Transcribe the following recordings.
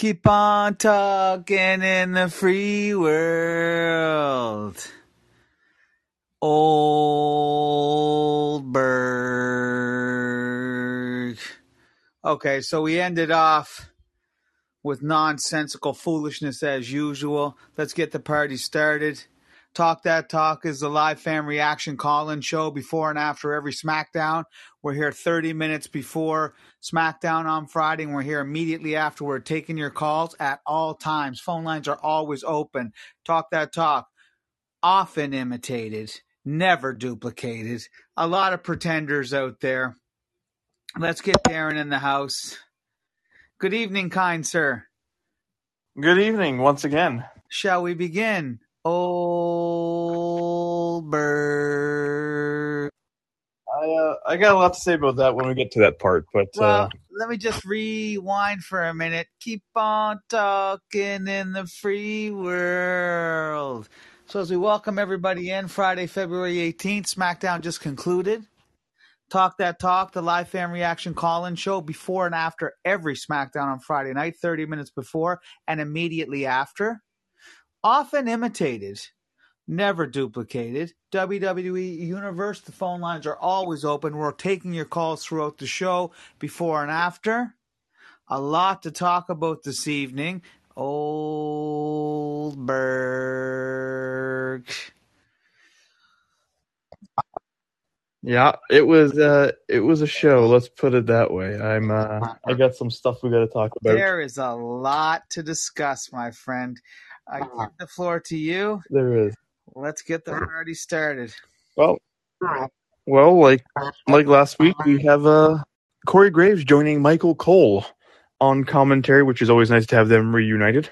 Keep on talking in the free world. Goldberg. Okay, so we ended off with nonsensical foolishness as usual. Let's get the party started. Talk That Talk is the live fan reaction call in show before and after every SmackDown. We're here 30 minutes before SmackDown on Friday, and we're here immediately afterward, taking your calls at all times. Phone lines are always open. Talk That Talk, often imitated, never duplicated. A lot of pretenders out there. Let's get Darren in the house. Good evening, kind sir. Good evening once again. Shall we begin? Goldberg. I uh, I got a lot to say about that when we get to that part, but Well, uh, let me just rewind for a minute. Keep on talking in the free world. So, as we welcome everybody in, Friday, February 18th, SmackDown just concluded. Talk That Talk, the live fan reaction call in show before and after every SmackDown on Friday night, 30 minutes before and immediately after. Often imitated, never duplicated. WWE Universe, the phone lines are always open. We're taking your calls throughout the show before and after. A lot to talk about this evening. Goldberg. yeah, it was uh, it was a show. Let's put it that way. I'm uh, I got some stuff we got to talk about. There is a lot to discuss, my friend. I give the floor to you. There is. Let's get the party started. Well, well, like like last week, we have uh, Corey Graves joining Michael Cole on commentary, which is always nice to have them reunited.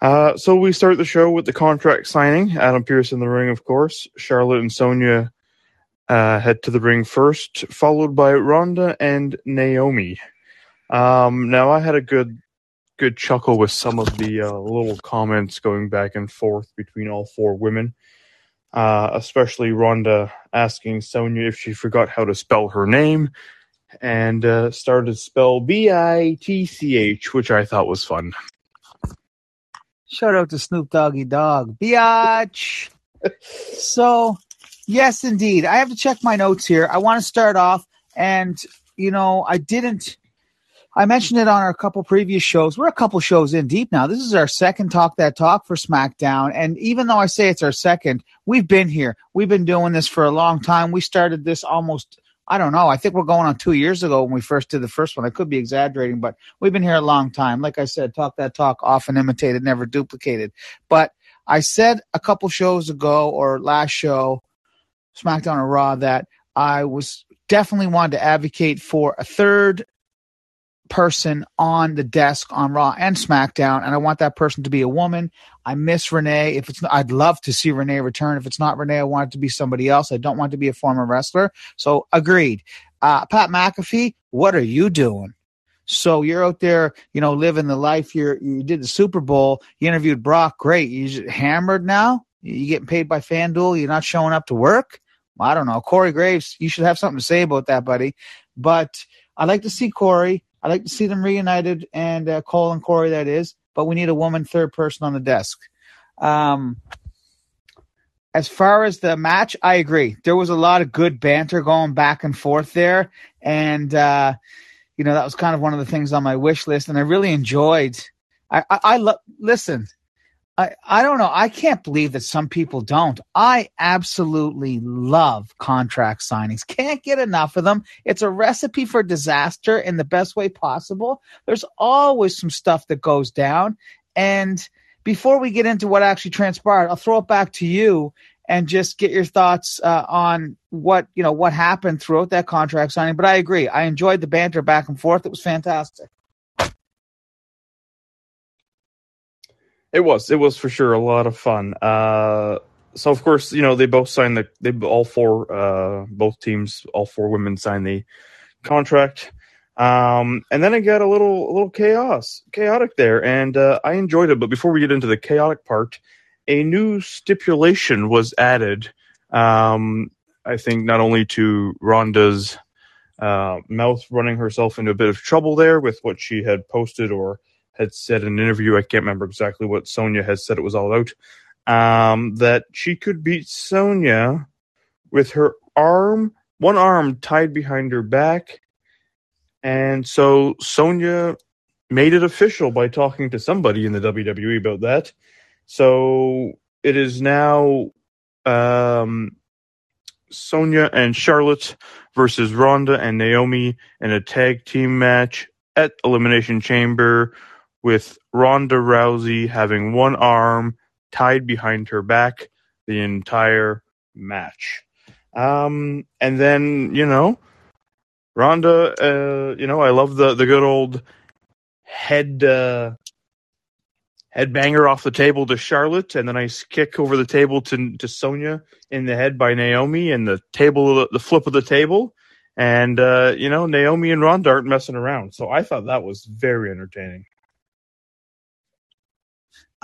Uh, so we start the show with the contract signing. Adam Pearce in the ring, of course. Charlotte and Sonya uh, head to the ring first, followed by Ronda and Naomi. Um, now I had a good good chuckle with some of the uh, little comments going back and forth between all four women uh, especially Ronda asking Sonya if she forgot how to spell her name and uh, started to spell B I T C H, which I thought was fun. Shout out to Snoop Doggy Dogg. Biatch. so, yes, indeed. I have to check my notes here. I want to start off, and, you know, I didn't. I mentioned it on our couple previous shows. We're a couple shows in deep now. This is our second Talk That Talk for SmackDown. And even though I say it's our second, we've been here. We've been doing this for a long time. We started this almost, I don't know, I think we're going on two years ago when we first did the first one. I could be exaggerating, but we've been here a long time. Like I said, Talk That Talk, often imitated, never duplicated. But I said a couple shows ago or last show, SmackDown or Raw, that I was definitely wanted to advocate for a third person on the desk on Raw and SmackDown, and I want that person to be a woman. I miss Renee. If it's, I'd love to see Renee return. If it's not Renee, I want it to be somebody else. I don't want to be a former wrestler. So agreed. Uh, Pat McAfee, what are you doing? So you're out there, you know, living the life. You're you did the Super Bowl. You interviewed Brock. Great. You hammered now. You getting paid by FanDuel. You're not showing up to work. I don't know. Corey Graves, you should have something to say about that, buddy. But I'd like to see Corey. I'd like to see them reunited and uh, Cole and Corey, that is. But we need a woman third person on the desk. Um, as far as the match, I agree. There was a lot of good banter going back and forth there. And, uh, you know, that was kind of one of the things on my wish list. And I really enjoyed. I, I, I love, listen, I, I don't know. I can't believe that some people don't. I absolutely love contract signings. Can't get enough of them. It's a recipe for disaster in the best way possible. There's always some stuff that goes down. And before we get into what actually transpired, I'll throw it back to you and just get your thoughts uh, on what you know what happened throughout that contract signing. But I agree. I enjoyed the banter back and forth. It was fantastic. It was. It was for sure a lot of fun. Uh, so of course, you know they both signed the. They all four, uh, both teams, all four women signed the contract. Um, and then it got a little, a little chaos, chaotic there, and uh, I enjoyed it. But before we get into the chaotic part, a new stipulation was added. Um, I think not only to Ronda's uh, mouth running herself into a bit of trouble there with what she had posted or had said in an interview. I can't remember exactly what Sonya had said it was all about. Um, that she could beat Sonya with her arm, one arm tied behind her back. And so Sonya made it official by talking to somebody in the WWE about that. So it is now um, Sonya and Charlotte versus Ronda and Naomi in a tag team match at Elimination Chamber with Ronda Rousey having one arm tied behind her back the entire match. Um, and then, you know, Ronda, uh, you know, I love the, the good old head, uh, head banger off the table to Charlotte and the nice kick over the table to, to Sonya in the head by Naomi and the table, the flip of the table. And, uh, you know, Naomi and Ronda aren't messing around. So I thought that was very entertaining.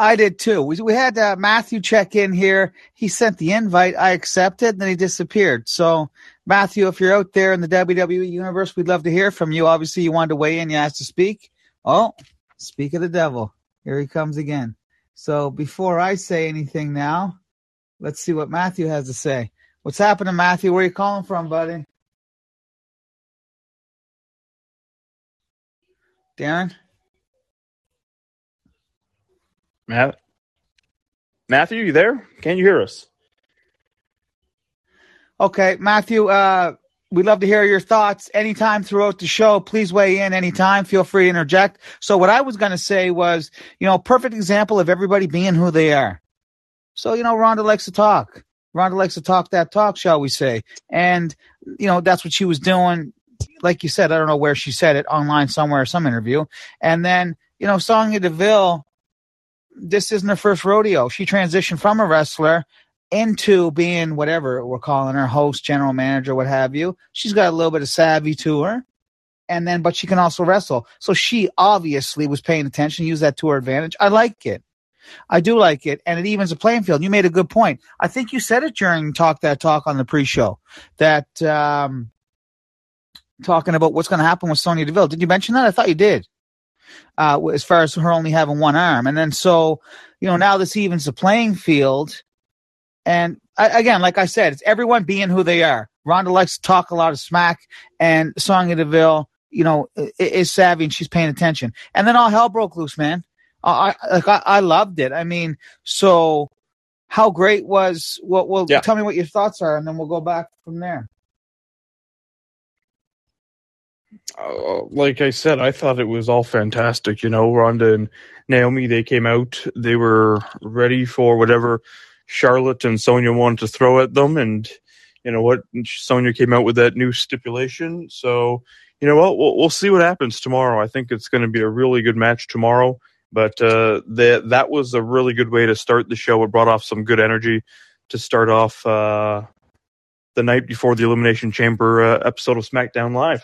I did too. We, we had uh, Matthew check in here. He sent the invite. I accepted, and then he disappeared. So, Matthew, if you're out there in the WWE universe, we'd love to hear from you. Obviously, you wanted to weigh in. You asked to speak. Oh, speak of the devil. Here he comes again. So, before I say anything now, let's see what Matthew has to say. What's happening, Matthew? Where are you calling from, buddy? Darren? Matt? Matthew, you there? Can you hear us? Okay, Matthew, uh, we'd love to hear your thoughts anytime throughout the show. Please weigh in anytime. Feel free to interject. So, what I was going to say was, you know, perfect example of everybody being who they are. So, you know, Ronda likes to talk. Ronda likes to talk that talk, shall we say. And, you know, that's what she was doing. Like you said, I don't know where she said it online somewhere, some interview. And then, you know, Sonya Deville this isn't her first rodeo. She transitioned from a wrestler into being whatever we're calling her host, general manager, what have you. She's got a little bit of savvy to her. And then, but she can also wrestle. So she obviously was paying attention, use that to her advantage. I like it. I do like it. And it evens the playing field. You made a good point. I think you said it during Talk That Talk on the pre show that, um, talking about what's going to happen with Sonya Deville. Did you mention that? I thought you did uh, as far as her only having one arm. And then so, you know, now this evens the playing field. And I, again, like I said, it's everyone being who they are. Ronda likes to talk a lot of smack, and Sonya Deville, you know, is savvy and she's paying attention. And then all hell broke loose, man. I like I, I loved it. I mean, so how great was what? Well, well yeah. tell me what your thoughts are, and then we'll go back from there. Uh, like I said, I thought it was all fantastic. You know, Ronda and Naomi, they came out, they were ready for whatever Charlotte and Sonya wanted to throw at them. And you know what? Sonya came out with that new stipulation. So, you know what? We'll, we'll see what happens tomorrow. I think it's going to be a really good match tomorrow. But uh, that that was a really good way to start the show. It brought off some good energy to start off uh, the night before the Elimination Chamber uh, episode of SmackDown Live.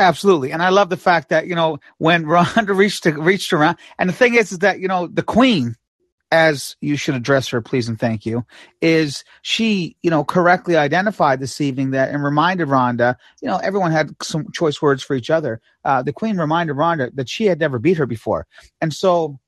Absolutely, and I love the fact that you know when Ronda reached to, reached around, and the thing is, is that you know the Queen, as you should address her, please and thank you, is she you know correctly identified this evening that and reminded Ronda, you know everyone had some choice words for each other. Uh, the Queen reminded Ronda that she had never beat her before, and so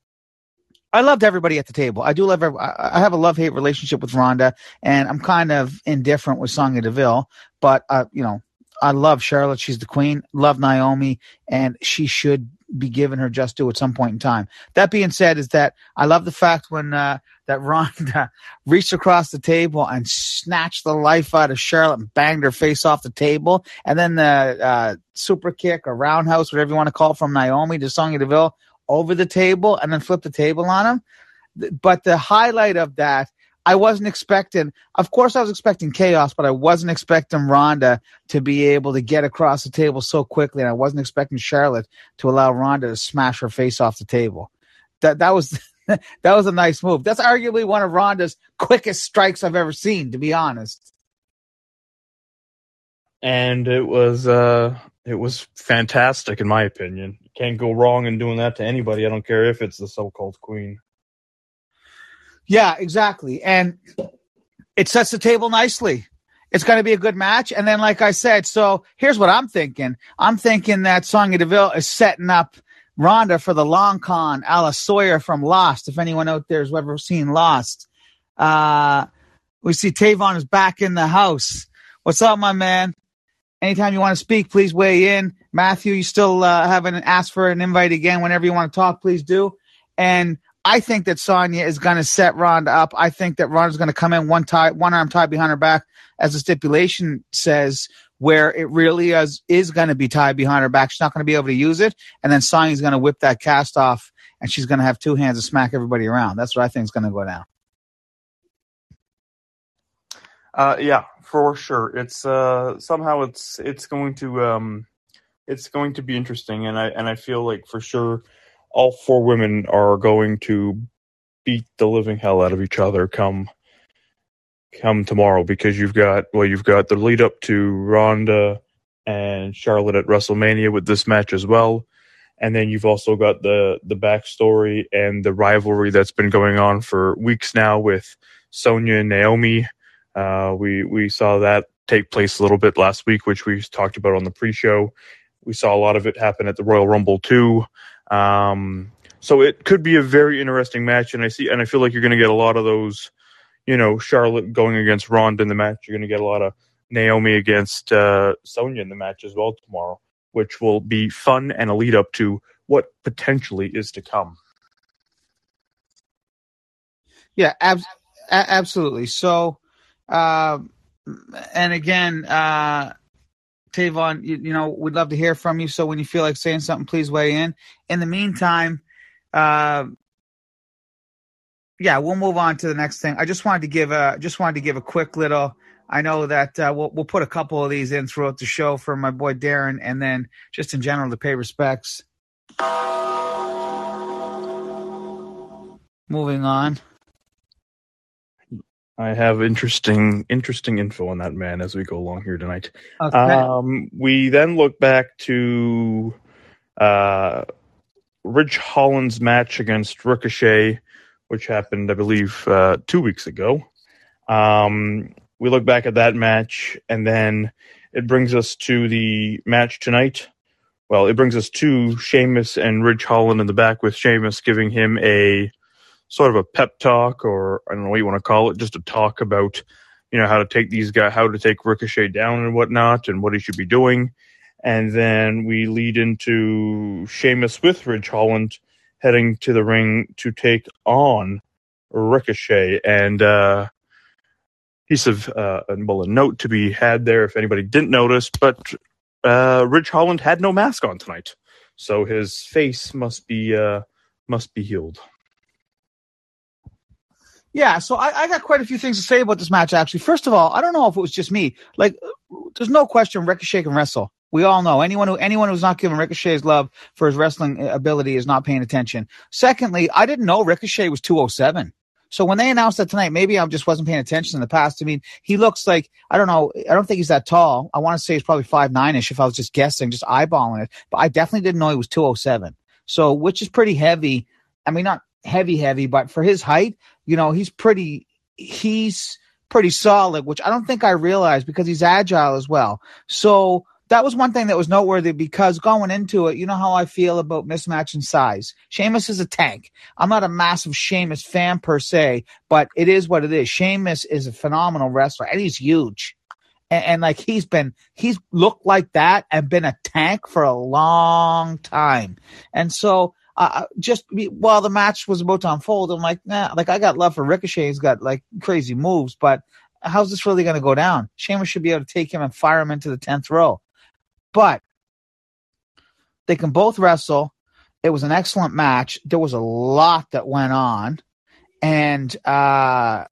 I loved everybody at the table. I do love. I have a love hate relationship with Ronda, and I'm kind of indifferent with Sonya Deville. But uh, you know, I love Charlotte. She's the queen. Love Naomi, and she should be given her just due at some point in time. That being said, is that I love the fact when uh, that Ronda reached across the table and snatched the life out of Charlotte and banged her face off the table, and then the uh, super kick or roundhouse, whatever you want to call it, from Naomi to Sonya Deville over the table and then flip the table on him. But the highlight of that I wasn't expecting, of course, I was expecting chaos, but I wasn't expecting Ronda to be able to get across the table so quickly. And I wasn't expecting Charlotte to allow Ronda to smash her face off the table. That, that was, that was a nice move. That's arguably one of Ronda's quickest strikes I've ever seen, to be honest. And it was, uh, it was fantastic in my opinion. Can't go wrong in doing that to anybody. I don't care if it's the so-called queen. Yeah, exactly. And it sets the table nicely. It's going to be a good match. And then, like I said, so here's what I'm thinking. I'm thinking that Sonya Deville is setting up Ronda for the long con, Alice Sawyer from Lost. If anyone out there has ever seen Lost, uh, we see Tavon is back in the house. What's up, my man? Anytime you want to speak, please weigh in. Matthew, you still uh, haven't asked for an invite again. Whenever you want to talk, please do. And I think that Sonya is going to set Ronda up. I think that Ronda's going to come in one tie, one arm tied behind her back, as the stipulation says, where it really is is going to be tied behind her back. She's not going to be able to use it, and then Sonya's going to whip that cast off, and she's going to have two hands to smack everybody around. That's what I think is going to go down. Uh, yeah, for sure. It's uh, somehow it's it's going to um, it's going to be interesting, and I and I feel like for sure all four women are going to beat the living hell out of each other come come tomorrow because you've got well you've got the lead up to Ronda and Charlotte at WrestleMania with this match as well. And then you've also got the the backstory and the rivalry that's been going on for weeks now with Sonya and Naomi. Uh, we we saw that take place a little bit last week, which we talked about on the pre-show. We saw a lot of it happen at the Royal Rumble too. Um, so it could be a very interesting match, and I see and I feel like you're going to get a lot of those. You know, Charlotte going against Ronda in the match. You're going to get a lot of Naomi against uh, Sonya in the match as well tomorrow, which will be fun and a lead up to what potentially is to come. Yeah, ab- absolutely. So, uh, and again, uh, Tavon, you, you, know, we'd love to hear from you. So when you feel like saying something, please weigh in. In the meantime, uh, yeah, we'll move on to the next thing. I just wanted to give a just wanted to give a quick little. I know that uh, we'll we'll put a couple of these in throughout the show for my boy Darren, and then just in general to pay respects. Moving on. I have interesting interesting info on that man as we go along here tonight. Okay. Um, we then look back to uh, Ridge Holland's match against Ricochet, which happened, I believe, uh, two weeks ago. Um, we look back at that match, and then it brings us to the match tonight. Well, it brings us to Sheamus and Ridge Holland in the back with Sheamus giving him a sort of a pep talk, or I don't know what you want to call it, just a talk about you know how to take these guys, how to take Ricochet down and whatnot, and what he should be doing. And then we lead into Sheamus with Ridge Holland heading to the ring to take on Ricochet. And uh, piece of uh, well, a note to be had there if anybody didn't notice, but uh, Ridge Holland had no mask on tonight, so his face must be uh, must be healed. Yeah, so I, I, got quite a few things to say about this match. Actually, first of all, I don't know if it was just me. Like, there's no question Ricochet can wrestle. We all know anyone who anyone who's not giving Ricochet's love for his wrestling ability is not paying attention. Secondly, I didn't know Ricochet was 207. So when they announced that tonight, maybe I just wasn't paying attention in the past. I mean, he looks like I don't know. I don't think he's that tall. I want to say he's probably five nine ish if I was just guessing, just eyeballing it. But I definitely didn't know he was 207. So which is pretty heavy. I mean, not heavy, heavy, but for his height, you know, he's pretty. He's pretty solid, which I don't think I realized because he's agile as well. So that was one thing that was noteworthy because going into it, you know how I feel about mismatch in size. Sheamus is a tank. I'm not a massive Sheamus fan per se, but it is what it is. Sheamus is a phenomenal wrestler and he's huge. And, and like he's been, he's looked like that and been a tank for a long time. And so, uh, just while the match was about to unfold, I'm like, nah, like I got love for Ricochet. He's got like crazy moves, but how's this really going to go down? Sheamus should be able to take him and fire him into the 10th row. But they can both wrestle. It was an excellent match. There was a lot that went on. And, uh,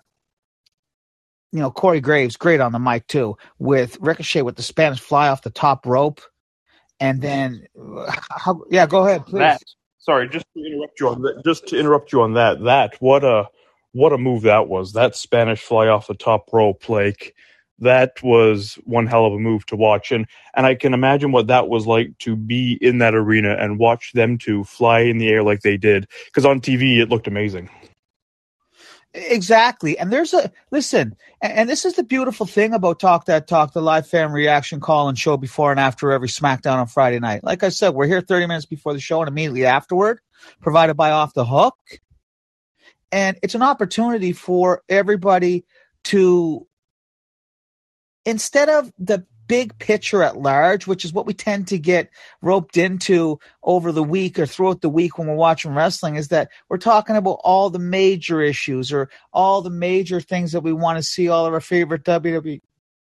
you know, Corey Graves, great on the mic too, with Ricochet with the Spanish fly off the top rope. And then, how, yeah, go ahead, please. Sorry, just to interrupt you on that. Just to interrupt you on that. That what a what a move that was. That Spanish fly off the top rope, like that was one hell of a move to watch and and I can imagine what that was like to be in that arena and watch them to fly in the air like they did because on TV it looked amazing. Exactly. And there's a listen, and, and, this is the beautiful thing about Talk That Talk, the live fan reaction call and show before and after every SmackDown on Friday night. Like I said, we're here 30 minutes before the show and immediately afterward, provided by Off the Hook. And it's an opportunity for everybody to instead of the big picture at large, which is what we tend to get roped into over the week or throughout the week when we're watching wrestling, is that we're talking about all the major issues or all the major things that we want to see all of our favorite WWE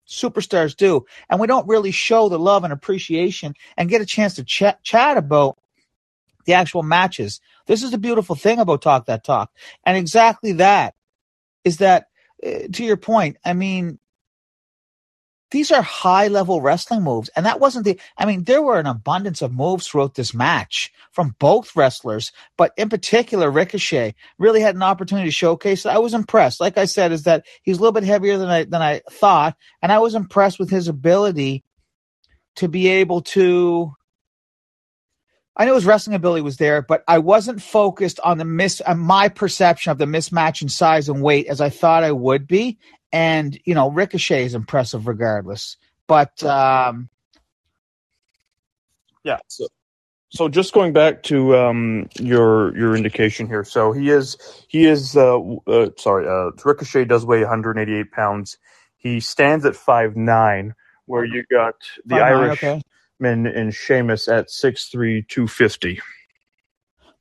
superstars do. And we don't really show the love and appreciation and get a chance to ch- chat about the actual matches. This is the beautiful thing about Talk That Talk. And exactly that is that, uh, to your point, I mean, these are high level wrestling moves. And that wasn't the, I mean, there were an abundance of moves throughout this match from both wrestlers, but in particular, Ricochet really had an opportunity to showcase. I was impressed. Like I said, is that he's a little bit heavier than I, than I thought. And I was impressed with his ability to be able to, I knew his wrestling ability was there, but I wasn't focused on the miss, my perception of the mismatch in size and weight as I thought I would be and you know Ricochet is impressive regardless. But um, yeah, so, so just going back to um, your your indication here, so he is he is uh, uh, sorry, uh, Ricochet does weigh 188 pounds. He stands at five nine, where you got the Irishman okay. and Sheamus at six three two fifty.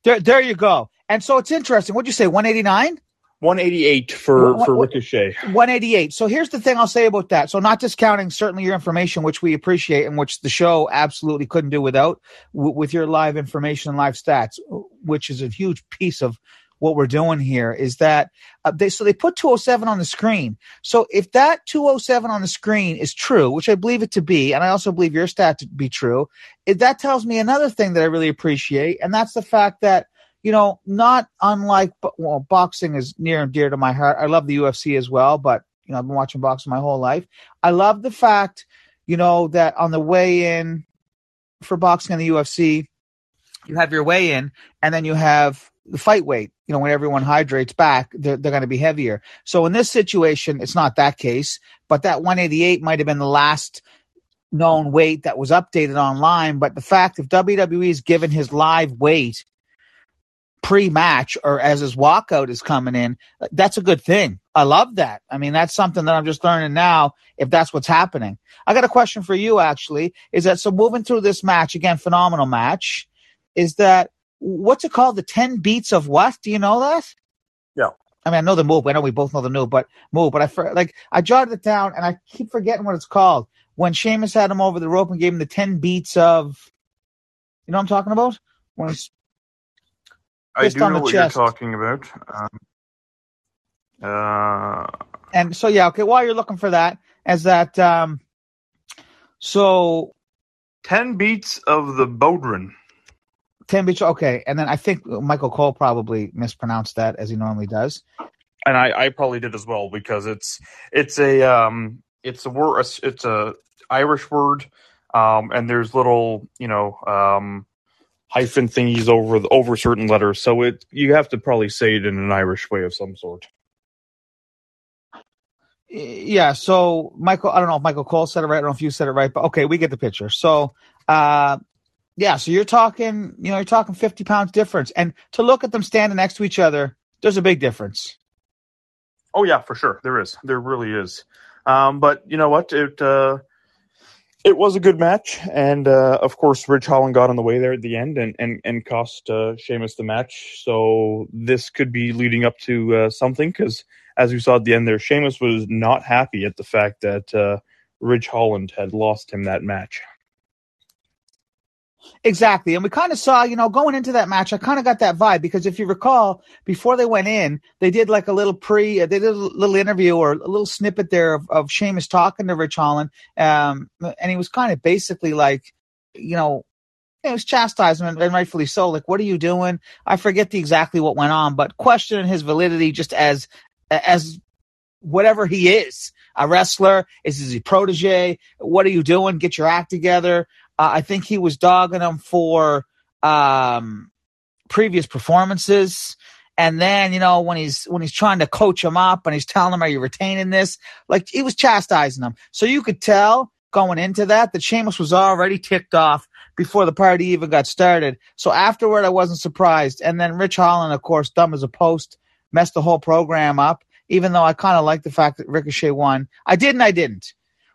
There, there you go. And so it's interesting. What'd you say? One eighty nine. 188 for what, for Ricochet. 188. So here's the thing I'll say about that. So not discounting certainly your information, which we appreciate and which the show absolutely couldn't do without, w- with your live information and live stats, which is a huge piece of what we're doing here. Is that uh, they so they put 207 on the screen. So if that 207 on the screen is true, which I believe it to be, and I also believe your stat to be true, it, that tells me another thing that I really appreciate, and that's the fact that you know, not unlike well, boxing is near and dear to my heart. I love the UFC as well, but you know, I've been watching boxing my whole life. I love the fact, you know, that on the way in for boxing in the UFC, you have your weigh in and then you have the fight weight. You know, when everyone hydrates back, they're, they're going to be heavier. So in this situation, it's not that case, but that 188 might have been the last known weight that was updated online. But the fact if WWE is given his live weight pre-match or as his walkout is coming in, that's a good thing. I love that. I mean, that's something that I'm just learning now if that's what's happening. I got a question for you actually. Is that so moving through this match again, phenomenal match, is that what's it called? The 10 beats of what? Do you know that? Yeah. I mean, I know the move. I know we both know the move, but move. But I like I jotted it down, and I keep forgetting what it's called. When Sheamus had him over the rope and gave him the ten beats of, you know what I'm talking about? When I do know what chest. you're talking about. Um, uh, and so yeah, okay. While you're looking for that, as that, um, so ten beats of the Bodhrán. Ten beats, okay. And then I think Michael Cole probably mispronounced that as he normally does. And I, I probably did as well because it's it's a um it's a word it's a Irish word um and there's little you know um hyphen thingies over the, over certain letters. So it you have to probably say it in an Irish way of some sort. Yeah. So Michael, I don't know if Michael Cole said it right. I don't know if you said it right, but okay, we get the picture. So, uh, yeah. So you're talking, you know, you're talking 50 pounds difference, and to look at them standing next to each other, there's a big difference. Oh yeah, for sure. There is. There really is. Um, but you know what? It uh, it was a good match, and uh, of course, Ridge Holland got on the way there at the end and and and cost uh, Sheamus the match. So this could be leading up to uh, something because, as we saw at the end there, Sheamus was not happy at the fact that uh, Ridge Holland had lost him that match. Exactly. And we kind of saw, you know, going into that match, I kind of got that vibe because if you recall, before they went in, they did like a little pre, they did a little interview or a little snippet there of, of Sheamus talking to Ridge Holland. Um, and he was kind of basically like, you know, it was chastising and rightfully so. Like, what are you doing? I forget the, exactly what went on, but questioning his validity just as, as whatever he is a wrestler is he protege what are you doing get your act together uh, I think he was dogging him for um, previous performances. And then, you know, when he's when he's trying to coach him up and he's telling him, Are you retaining this? Like he was chastising him. So you could tell going into that that Sheamus was already ticked off before the party even got started. So afterward I wasn't surprised. And then Ridge Holland, of course, dumb as a post, messed the whole program up, even though I kind of like the fact that Ricochet won. I did and I didn't.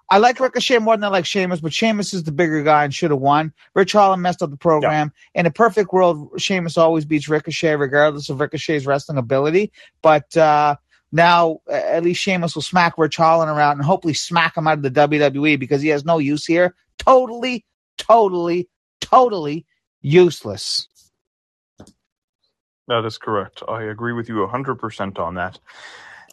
I like Ricochet more than I like Sheamus, but Sheamus is the bigger guy and should have won. Ridge Holland messed up the program. Yeah. In a perfect world, Sheamus always beats Ricochet, regardless of Ricochet's wrestling ability. But uh, now, at least Sheamus will smack Ridge Holland around and hopefully smack him out of the WWE because he has no use here. Totally, totally, totally useless. That is correct. I agree with you 100% on that.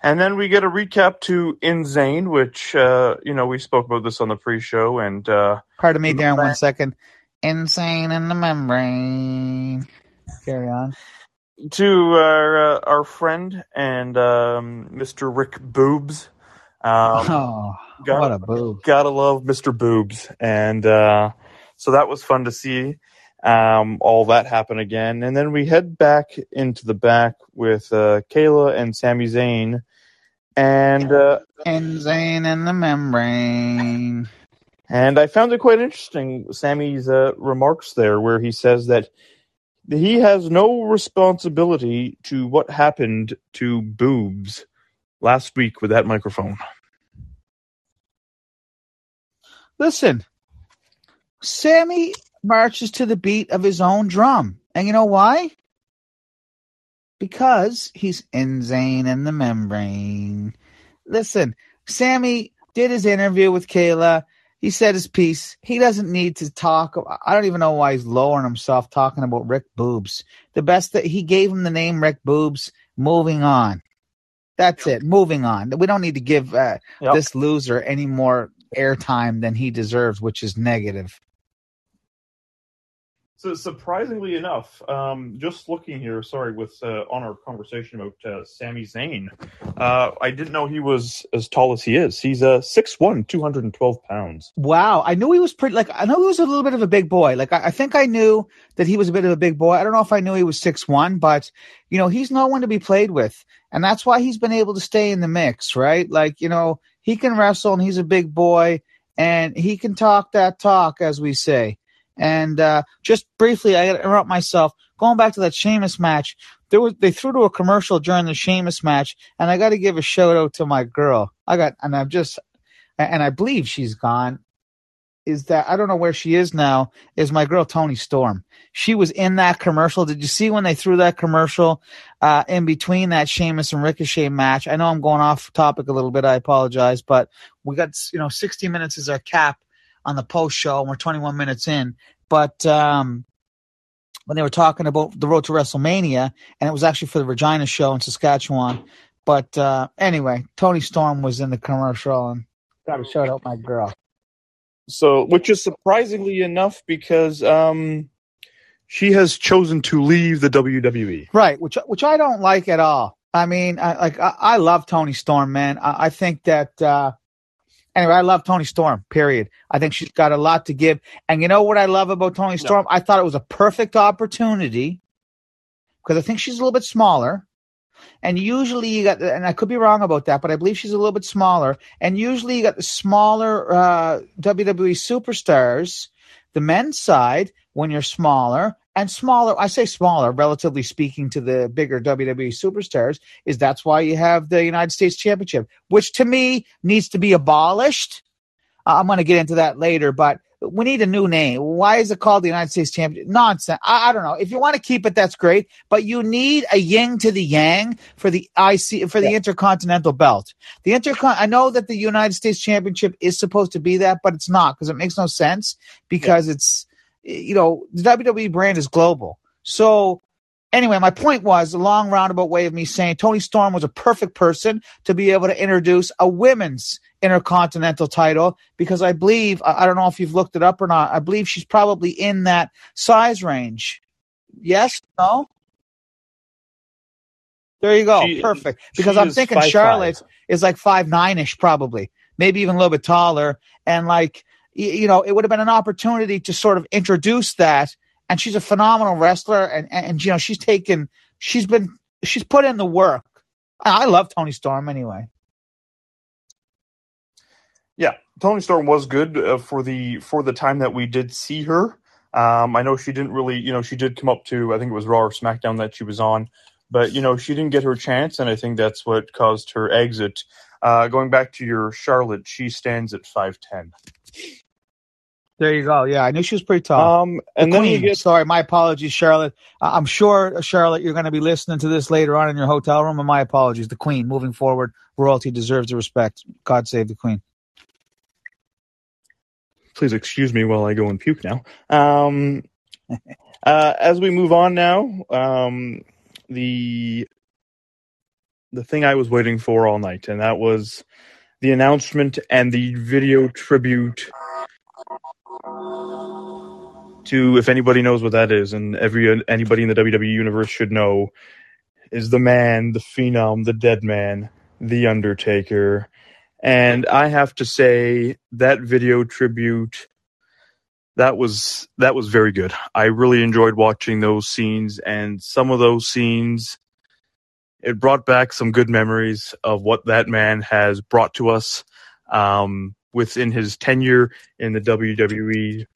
And then we get a recap to Insane, which uh, you know we spoke about this on the pre-show. And uh, pardon me, Darren, one second. Insane in the membrane. Carry on. To our uh, our friend and um, Mr. Rick Boobs. Um, oh, gotta, what a boob! Gotta love Mr. Boobs, and uh, so that was fun to see um, all that happen again. And then we head back into the back with uh, Kayla and Sami Zayn and uh, and in the membrane. And I found it quite interesting, Sami's uh, remarks there, where he says that he has no responsibility to what happened to boobs last week with that microphone. Listen, Sammy marches to the beat of his own drum. And you know why? Because he's insane in the membrane. Listen, Sami did his interview with Kayla. He said his piece. He doesn't need to talk. I don't even know why he's lowering himself talking about Rick Boobs. The best that he gave him the name Rick Boobs. Moving on. That's it. Moving on. We don't need to give uh, yep. this loser any more airtime than he deserves, which is negative. So surprisingly enough, um, just looking here, sorry, with uh, on our conversation about uh, Sami Zayn, uh, I didn't know he was as tall as he is. He's a uh, 6'1", 212 pounds. Wow, I knew he was pretty. Like I know he was a little bit of a big boy. Like I, I think I knew that he was a bit of a big boy. I don't know if I knew he was six one, but you know he's no one to be played with, and that's why he's been able to stay in the mix, right? Like you know he can wrestle and he's a big boy and he can talk that talk, as we say. And uh, just briefly, I got to interrupt myself. Going back to that Sheamus match, there was they threw to a commercial during the Sheamus match, and I got to give a shout out to my girl. I got, and I'm just, and I believe she's gone. Is that I don't know where she is now? Is my girl Toni Storm? She was in that commercial. Did you see when they threw that commercial uh, in between that Sheamus and Ricochet match? I know I'm going off topic a little bit. I apologize, but we got you know 60 minutes is our cap on the post show, and we're 21 minutes in. But um, when they were talking about the road to WrestleMania, and it was actually for the Regina show in Saskatchewan. But uh, anyway, Toni Storm was in the commercial, and got to shout out my girl. So, which is surprisingly enough because um, she has chosen to leave the WWE. Right, which which I don't like at all. I mean, I, like I, I love Toni Storm, man. I, I think that uh, Anyway, I love Toni Storm, period. I think she's got a lot to give. And you know what I love about Toni Storm? No. I thought it was a perfect opportunity because I think she's a little bit smaller. And usually you got, and I could be wrong about that, but I believe she's a little bit smaller. And usually you got the smaller uh, WWE superstars, the men's side, when you're smaller, and smaller. I say smaller, relatively speaking, to the bigger WWE superstars. Is that's why you have the United States Championship, which to me needs to be abolished. Uh, I'm going to get into that later, but we need a new name. Why is it called the United States Championship? Nonsense. I, I, don't know. If you want to keep it, that's great. But you need a yin to the yang for the IC for the yeah. Intercontinental Belt. The Intercon. I know that the United States Championship is supposed to be that, but it's not because it makes no sense because yeah. it's you know, the WWE brand is global. So anyway, my point was a long roundabout way of me saying Toni Storm was a perfect person to be able to introduce a women's intercontinental title because I believe I don't know if you've looked it up or not. I believe she's probably in that size range. Yes, no. There you go. She, Perfect. Because I'm thinking five, Charlotte five. is like five nine ish, probably, maybe even a little bit taller, and like you know, it would have been an opportunity to sort of introduce that. And she's a phenomenal wrestler, and, and, and you know, she's taken, she's been she's put in the work. I love Toni Storm anyway. Yeah, Toni Storm was good uh, for the for the time that we did see her. Um, I know she didn't really, you know, she did come up to I think it was Raw or SmackDown that she was on, but you know she didn't get her chance, and I think that's what caused her exit. Uh, going back to your Charlotte, she stands at five ten. There you go. Yeah, I knew she was pretty tall. Um, and the then you get sorry, my apologies, Charlotte. I'm sure Charlotte, you're going to be listening to this later on in your hotel room, and my apologies. The Queen, moving forward, royalty deserves the respect. God save the Queen please excuse me while I go and puke now. Um, uh, as we move on now, um, the the thing I was waiting for all night, and that was the announcement and the video tribute to, if anybody knows what that is, and every anybody in the WWE universe should know, is the man, the phenom, the dead man, the Undertaker. And I have to say that video tribute that was that was very good. I really enjoyed watching those scenes and some of those scenes it brought back some good memories of what that man has brought to us um, within his tenure in the WWE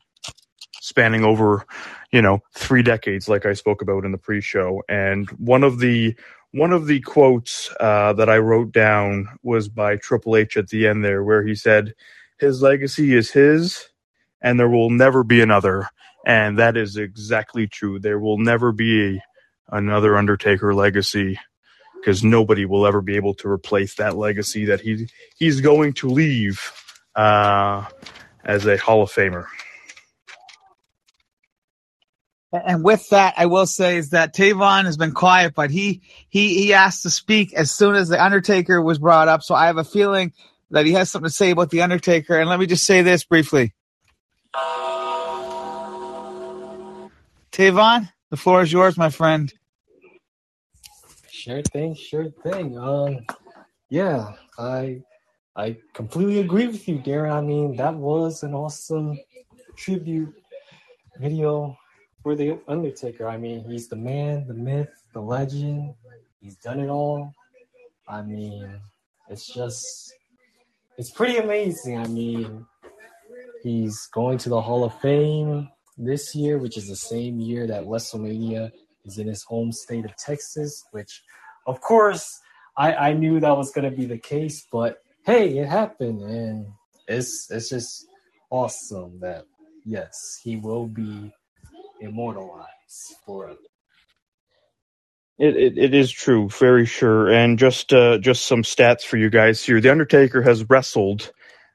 spanning over you know 3 decades like I spoke about in the pre-show and one of the one of the quotes uh, that I wrote down was by Triple H at the end there, where he said, His legacy is his, and there will never be another. And that is exactly true. There will never be another Undertaker legacy because nobody will ever be able to replace that legacy that he he's going to leave uh, as a Hall of Famer. And with that, I will say is that Tavon has been quiet, but he he he asked to speak as soon as the Undertaker was brought up. So I have a feeling that he has something to say about the Undertaker. And let me just say this briefly. Tavon, the floor is yours, my friend. Sure thing, sure thing. Um, yeah, I I completely agree with you, Darren. I mean, that was an awesome tribute video for the Undertaker. I mean, he's the man, the myth, the legend. He's done it all. I mean, it's just it's pretty amazing. I mean, he's going to the Hall of Fame this year, which is the same year that WrestleMania is in his home state of Texas, which of course I, I knew that was gonna be the case, but hey, it happened and it's it's just awesome that yes, he will be immortalized forever. It, it, it is true, very sure. And just uh, just some stats for you guys here. The Undertaker has wrestled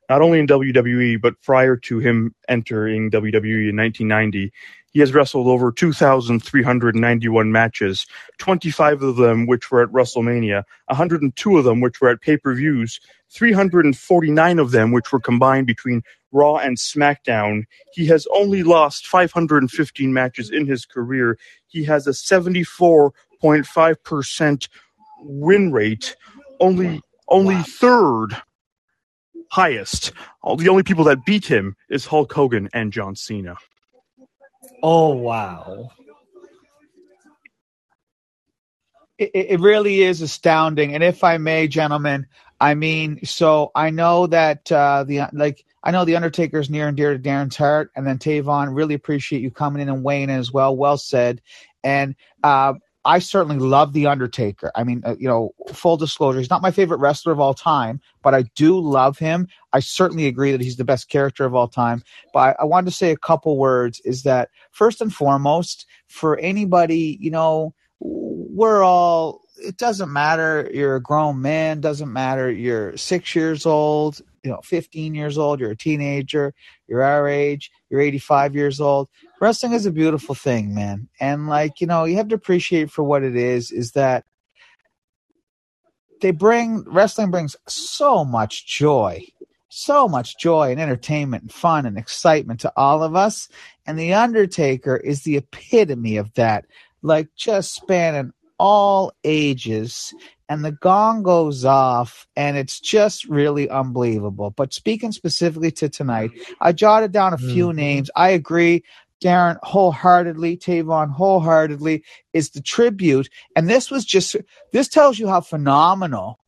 not only in WWE but prior to him entering WWE in 1990. He has wrestled over 2,391 matches, 25 of them which were at WrestleMania, 102 of them which were at pay per views, 349 of them which were combined between Raw and SmackDown. He has only lost 515 matches in his career. He has a 74.5% win rate, only only wow. third highest. All the only people that beat him is Hulk Hogan and John Cena. Oh wow. It, it really is astounding. And if I may, gentlemen, I mean, so I know that uh, the like I know the Undertaker is near and dear to Darren's heart, and then Tavon, really appreciate you coming in and weighing in as well. Well said. And uh, I certainly love The Undertaker. I mean, uh, you know, full disclosure, he's not my favorite wrestler of all time, but I do love him. I certainly agree that he's the best character of all time. But I, I wanted to say a couple words is that first and foremost, for anybody, you know, we're all, it doesn't matter. You're a grown man, doesn't matter. You're six years old, you know, 15 years old, you're a teenager, you're our age, you're 85 years old wrestling is a beautiful thing, man. And like, you know, you have to appreciate for what it is, is that they bring wrestling brings so much joy, so much joy and entertainment and fun and excitement to all of us. And The Undertaker is the epitome of that, like just spanning all ages and the gong goes off and it's just really unbelievable but speaking specifically to tonight i jotted down a few mm-hmm. names i agree Darren wholeheartedly, Tavon wholeheartedly, is the tribute. And this was just, this tells you how phenomenal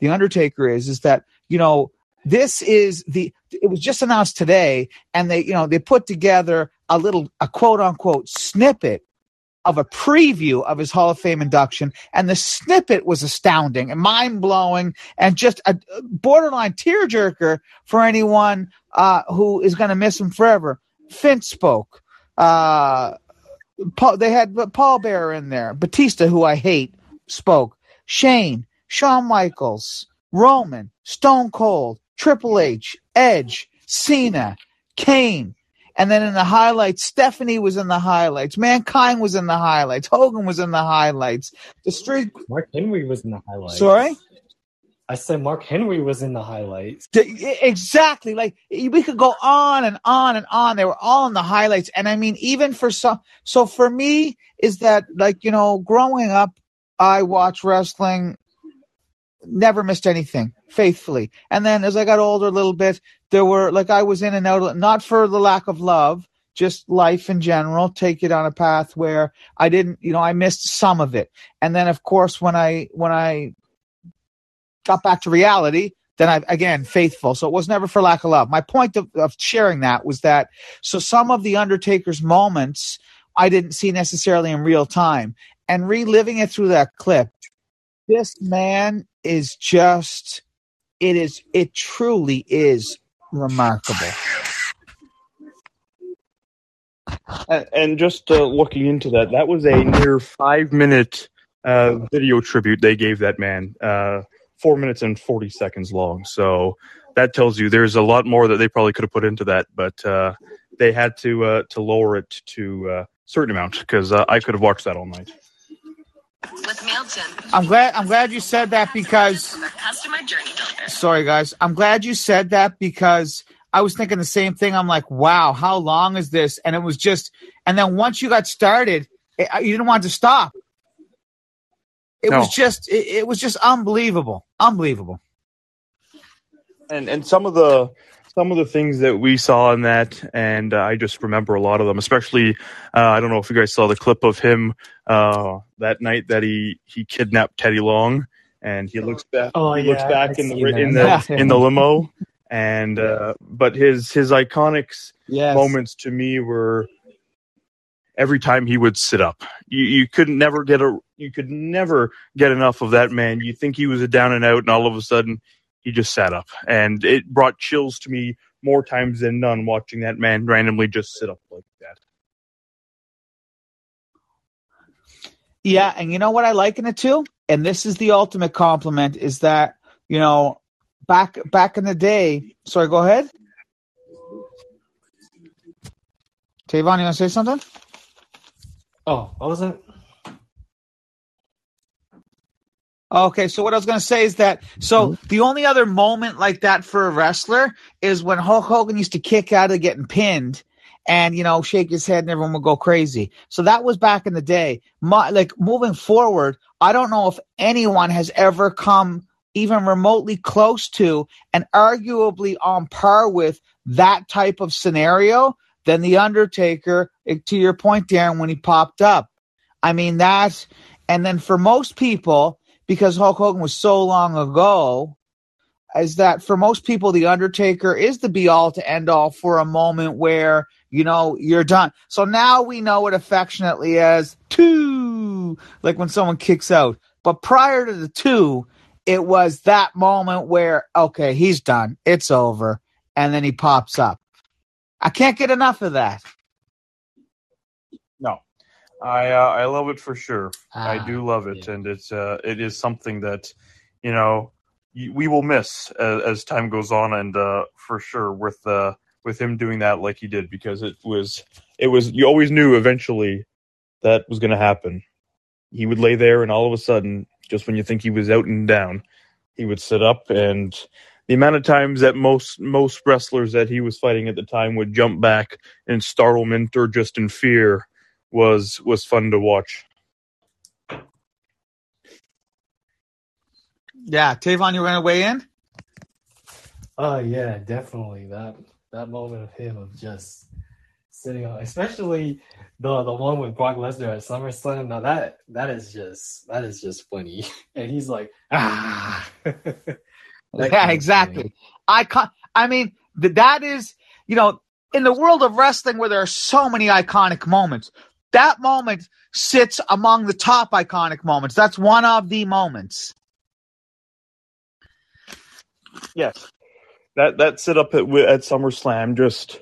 The Undertaker is, is that, you know, this is the, it was just announced today and they, you know, they put together a little, a quote unquote snippet of a preview of his Hall of Fame induction, and the snippet was astounding and mind blowing, and just a borderline tearjerker for anyone uh, who is going to miss him forever. Finn spoke. Uh, Paul, they had Paul Bearer in there. Batista, who I hate, spoke. Shane, Shawn Michaels, Roman, Stone Cold, Triple H, Edge, Cena, Kane, and then in the highlights, Stephanie was in the highlights. Mankind was in the highlights. Hogan was in the highlights. The street. Mark Henry was in the highlights. Sorry. I said Mark Henry was in the highlights. Exactly. Like we could go on and on and on. They were all in the highlights. And I mean, even for some, so for me is that like, you know, growing up, I watched wrestling, never missed anything faithfully. And then as I got older a little bit, there were like I was in and out, not for the lack of love, just life in general. Take it on a path where I didn't, you know, I missed some of it. And then of course when I when I got back to reality, then I again faithful. So it was never for lack of love. My point of, of sharing that was that so some of the Undertaker's moments I didn't see necessarily in real time, and reliving it through that clip. This man is just it is it truly is remarkable. And, just uh, looking into that, that was a near five minute uh, video tribute they gave that man, uh, four minutes and 40 seconds long. So that tells you there's a lot more that they probably could have put into that, but uh, they had to uh, to lower it to a certain amount because uh, I could have watched that all night. With MailChimp. I'm glad I'm glad you said that because customer journey builder. Sorry guys. I'm glad you said that because I was thinking the same thing. I'm like, wow, how long is this? And it was just and then once you got started, it, you didn't want to stop. It no. was just it, it was just unbelievable. Unbelievable. And and some of the some of the things that we saw in that, and uh, I just remember a lot of them. Especially, uh, I don't know if you guys saw the clip of him uh, that night that he he kidnapped Teddy Long, and he looks back. Oh, he yeah, looks back in the in the in the limo, and uh, but his his iconics yes. moments to me were every time he would sit up. You you couldn't never get a you could never get enough of that man. You think he was a down and out, and all of a sudden he just sat up, and it brought chills to me more times than none watching that man randomly just sit up like that. Yeah, and you know what I liken it to, and this is the ultimate compliment, is that you know back back in the day. Sorry, go ahead. Tavon, you want to say something? Oh, what was it? Okay, so what I was going to say is that so mm-hmm. the only other moment like that for a wrestler is when Hulk Hogan used to kick out of getting pinned and you know shake his head and everyone would go crazy. So that was back in the day. My, like moving forward, I don't know if anyone has ever come even remotely close to and arguably on par with that type of scenario than the Undertaker. Eh, to your point, Darren, when he popped up, I mean that. And then for most people because Hulk Hogan was so long ago is that for most people, The Undertaker is the be all to end all for a moment where, you know, you're done. So now we know it affectionately as two, like when someone kicks out. But prior to the two, it was that moment where, okay, he's done. It's over. And then he pops up. I can't get enough of that. I uh, I love it for sure. Ah, I do love it, yeah. and it's uh, it is something that you know we will miss as, as time goes on, and uh, for sure with uh, with him doing that like he did because it was it was you always knew eventually that was going to happen. He would lay there, and all of a sudden, just when you think he was out and down, he would sit up, and the amount of times that most most wrestlers that he was fighting at the time would jump back in startlement or just in fear was was fun to watch. Yeah, Tavon, you were gonna weigh in? Oh yeah, definitely. That that moment of him of just sitting on, especially the the one with Brock Lesnar at SummerSlam. Now that that is just that is just funny, and he's like, ah. yeah, exactly. I can I mean, that is you know, in the world of wrestling where there are so many iconic moments, that moment sits among the top iconic moments. That's one of the moments. Yes, that that sit up at at SummerSlam, just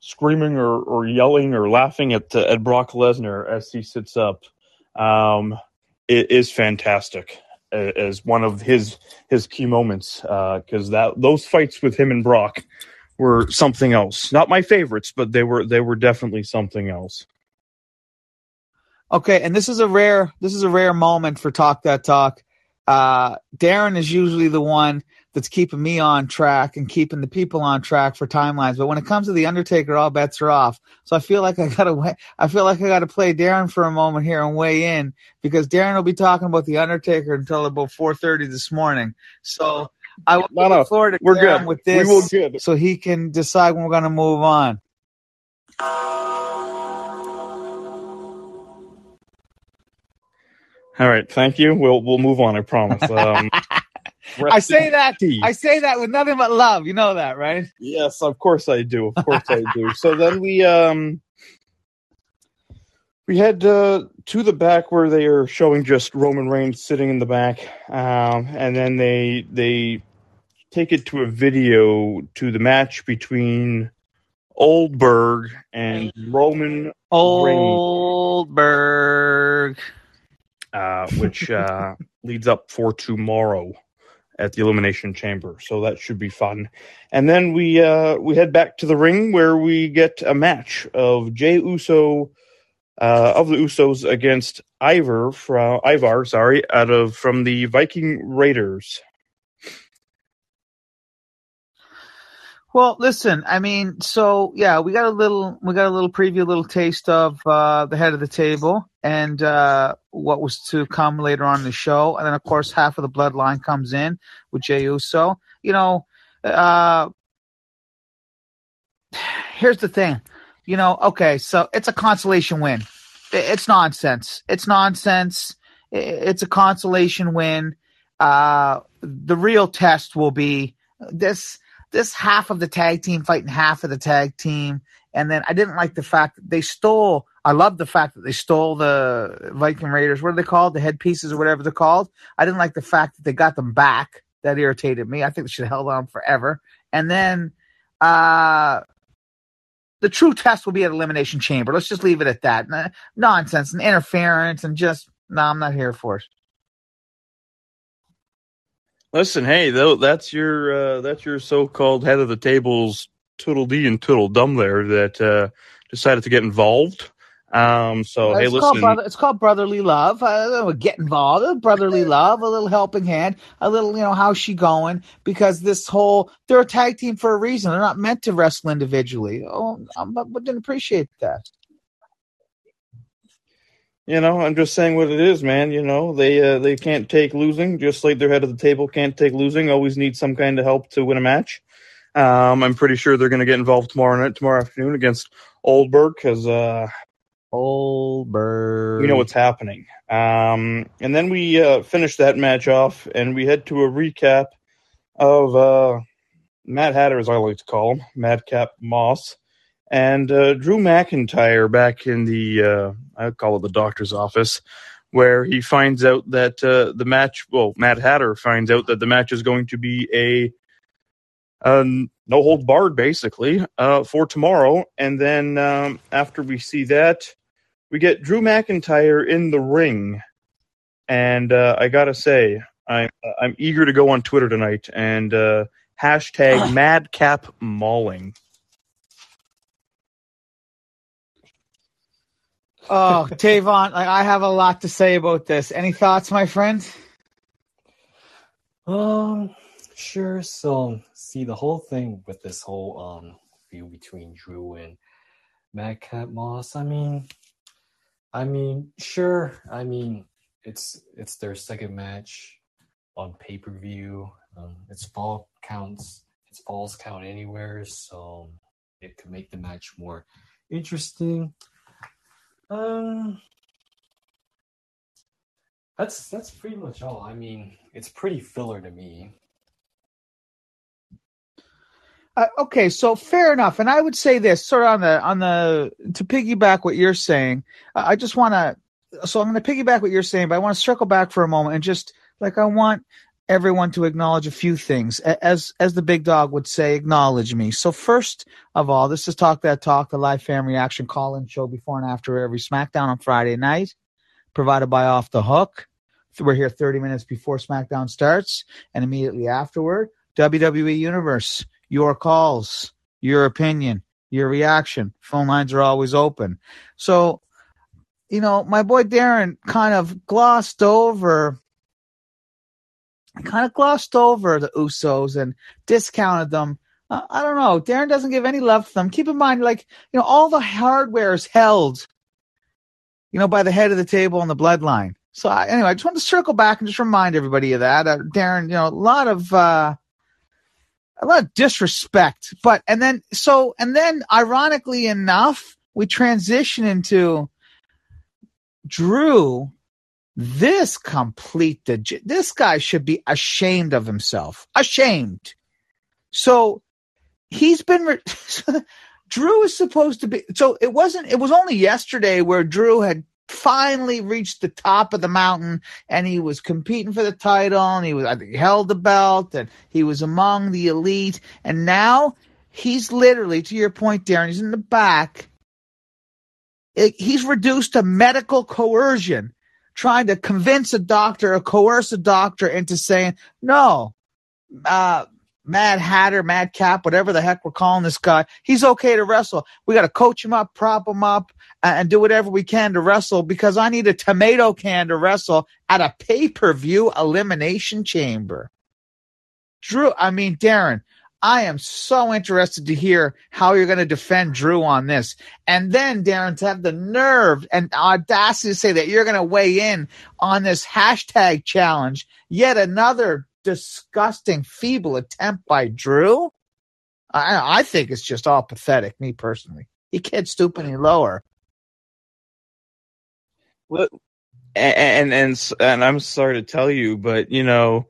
screaming or, or yelling or laughing at at Brock Lesnar as he sits up, um, it is fantastic as one of his his key moments because uh, that those fights with him and Brock were something else. Not my favorites, but they were they were definitely something else. Okay, and this is a rare this is a rare moment for Talk That Talk. Uh, Darren is usually the one that's keeping me on track and keeping the people on track for timelines. But when it comes to the Undertaker, all bets are off. So I feel like I gotta I feel like I gotta play Darren for a moment here and weigh in because Darren will be talking about the Undertaker until about four thirty this morning. So I will no, forward to we're good. with this, we will good. so he can decide when we're gonna move on. All right, thank you. We'll we'll move on. I promise. Um, I say that. To you. I say that with nothing but love. You know that, right? Yes, of course I do. Of course I do. So then we um we head uh, to the back where they are showing just Roman Reigns sitting in the back, um, and then they they take it to a video to the match between Oldberg and Roman Oldberg. Reigns uh, which uh, leads up for tomorrow at the Elimination Chamber. So that should be fun. And then we uh, we head back to the ring where we get a match of Jey Uso uh, of the Usos against Ivar from Ivar, sorry, out of from the Viking Raiders. Well, listen, I mean, so yeah, we got a little, we got a little preview, a little taste of uh, the head of the table and uh, what was to come later on in the show, and then of course half of the bloodline comes in with Jey Uso. You know, uh, here's the thing, you know, okay, so it's a consolation win. It's nonsense. It's nonsense. It's a consolation win. Uh, the real test will be this this half of the tag team fighting half of the tag team. And then I didn't like the fact that they stole. I love the fact that they stole the Viking Raiders. What are they called? The headpieces or whatever they're called. I didn't like the fact that they got them back. That irritated me. I think they should have held on forever. And then uh, the true test will be at Elimination Chamber. Let's just leave it at that. Nonsense and interference and just no, I'm not here for it. Listen, hey, though that's your uh, that's your so-called head of the tables, Toodle D and Toodle Dumb there that uh, decided to get involved. Um, so it's hey, called listen, brother, it's called brotherly love. Uh, get involved, a brotherly love, a little helping hand, a little, you know, how's she going? Because this whole they're a tag team for a reason. They're not meant to wrestle individually. Oh, I didn't appreciate that. You know, I'm just saying what it is, man. You know, they uh, they can't take losing, just like their head of the table can't take losing. Always need some kind of help to win a match. Um, I'm pretty sure they're going to get involved tomorrow night, tomorrow afternoon against Oldberg, because uh, Oldberg. We know what's happening. Um, and then we uh, finish that match off, and we head to a recap of uh, Matt Hatter, as I like to call him, Madcap Moss and uh, Drew McIntyre back in the uh, I call it the doctor's office, where he finds out that uh, the match. Well, Matt Hatter finds out that the match is going to be a, a no hold barred, basically, uh, for tomorrow. And then um, after we see that, we get Drew McIntyre in the ring, and uh, I gotta say, I'm I'm eager to go on Twitter tonight and uh, hashtag Madcap Mauling. Oh, Tavon, like, I have a lot to say about this. Any thoughts, my friend? Um, sure. So, see, the whole thing with this whole um view between Drew and Madcap Moss. I mean, I mean, sure. I mean, it's it's their second match on pay per view. Um, it's fall counts. It's falls count anywhere, so it could make the match more interesting. Um, that's that's pretty much all. I mean, it's pretty filler to me. Uh, okay, so fair enough, and I would say this sort of on the on the to piggyback what you're saying. I just want to, so I'm going to piggyback what you're saying, but I want to circle back for a moment and just like I want everyone to acknowledge a few things, as as the big dog would say, acknowledge me. So first of all, this is Talk That Talk, the live fan reaction call-in show before and after every SmackDown on Friday night, provided by Off the Hook. We're here 30 minutes before SmackDown starts and immediately afterward. WWE Universe your calls, your opinion, your reaction. Phone lines are always open. So, you know, my boy Darren kind of glossed over kind of glossed over the Usos and discounted them. Uh, I don't know. Darren doesn't give any love to them. Keep in mind, like, you know, all the hardware is held, you know, by the head of the table and the bloodline. So I, anyway, I just want to circle back and just remind everybody of that. Uh, Darren, you know, a lot of, uh, a lot of disrespect. But and then so and then ironically enough, we transition into Drew. This complete the this guy should be ashamed of himself. Ashamed. So he's been re- Drew is supposed to be so it wasn't it was only yesterday where Drew had finally reached the top of the mountain and he was competing for the title and he was he held the belt and he was among the elite and now he's literally to your point Darren he's in the back it, he's reduced to medical coercion trying to convince a doctor or coerce a doctor into saying no uh, Mad Hatter, Mad Cap, whatever the heck we're calling this guy, he's okay to wrestle. We got to coach him up, prop him up, and do whatever we can to wrestle because I need a tomato can to wrestle at a pay per view elimination chamber. Drew, I mean, Darren, I am so interested to hear how you're going to defend Drew on this. And then, Darren, to have the nerve and audacity to say that you're going to weigh in on this hashtag challenge, yet another disgusting, feeble attempt by Drew. I, I think it's just all pathetic, me personally. He can't stoop any lower. Well, and and and I'm sorry to tell you, but you know,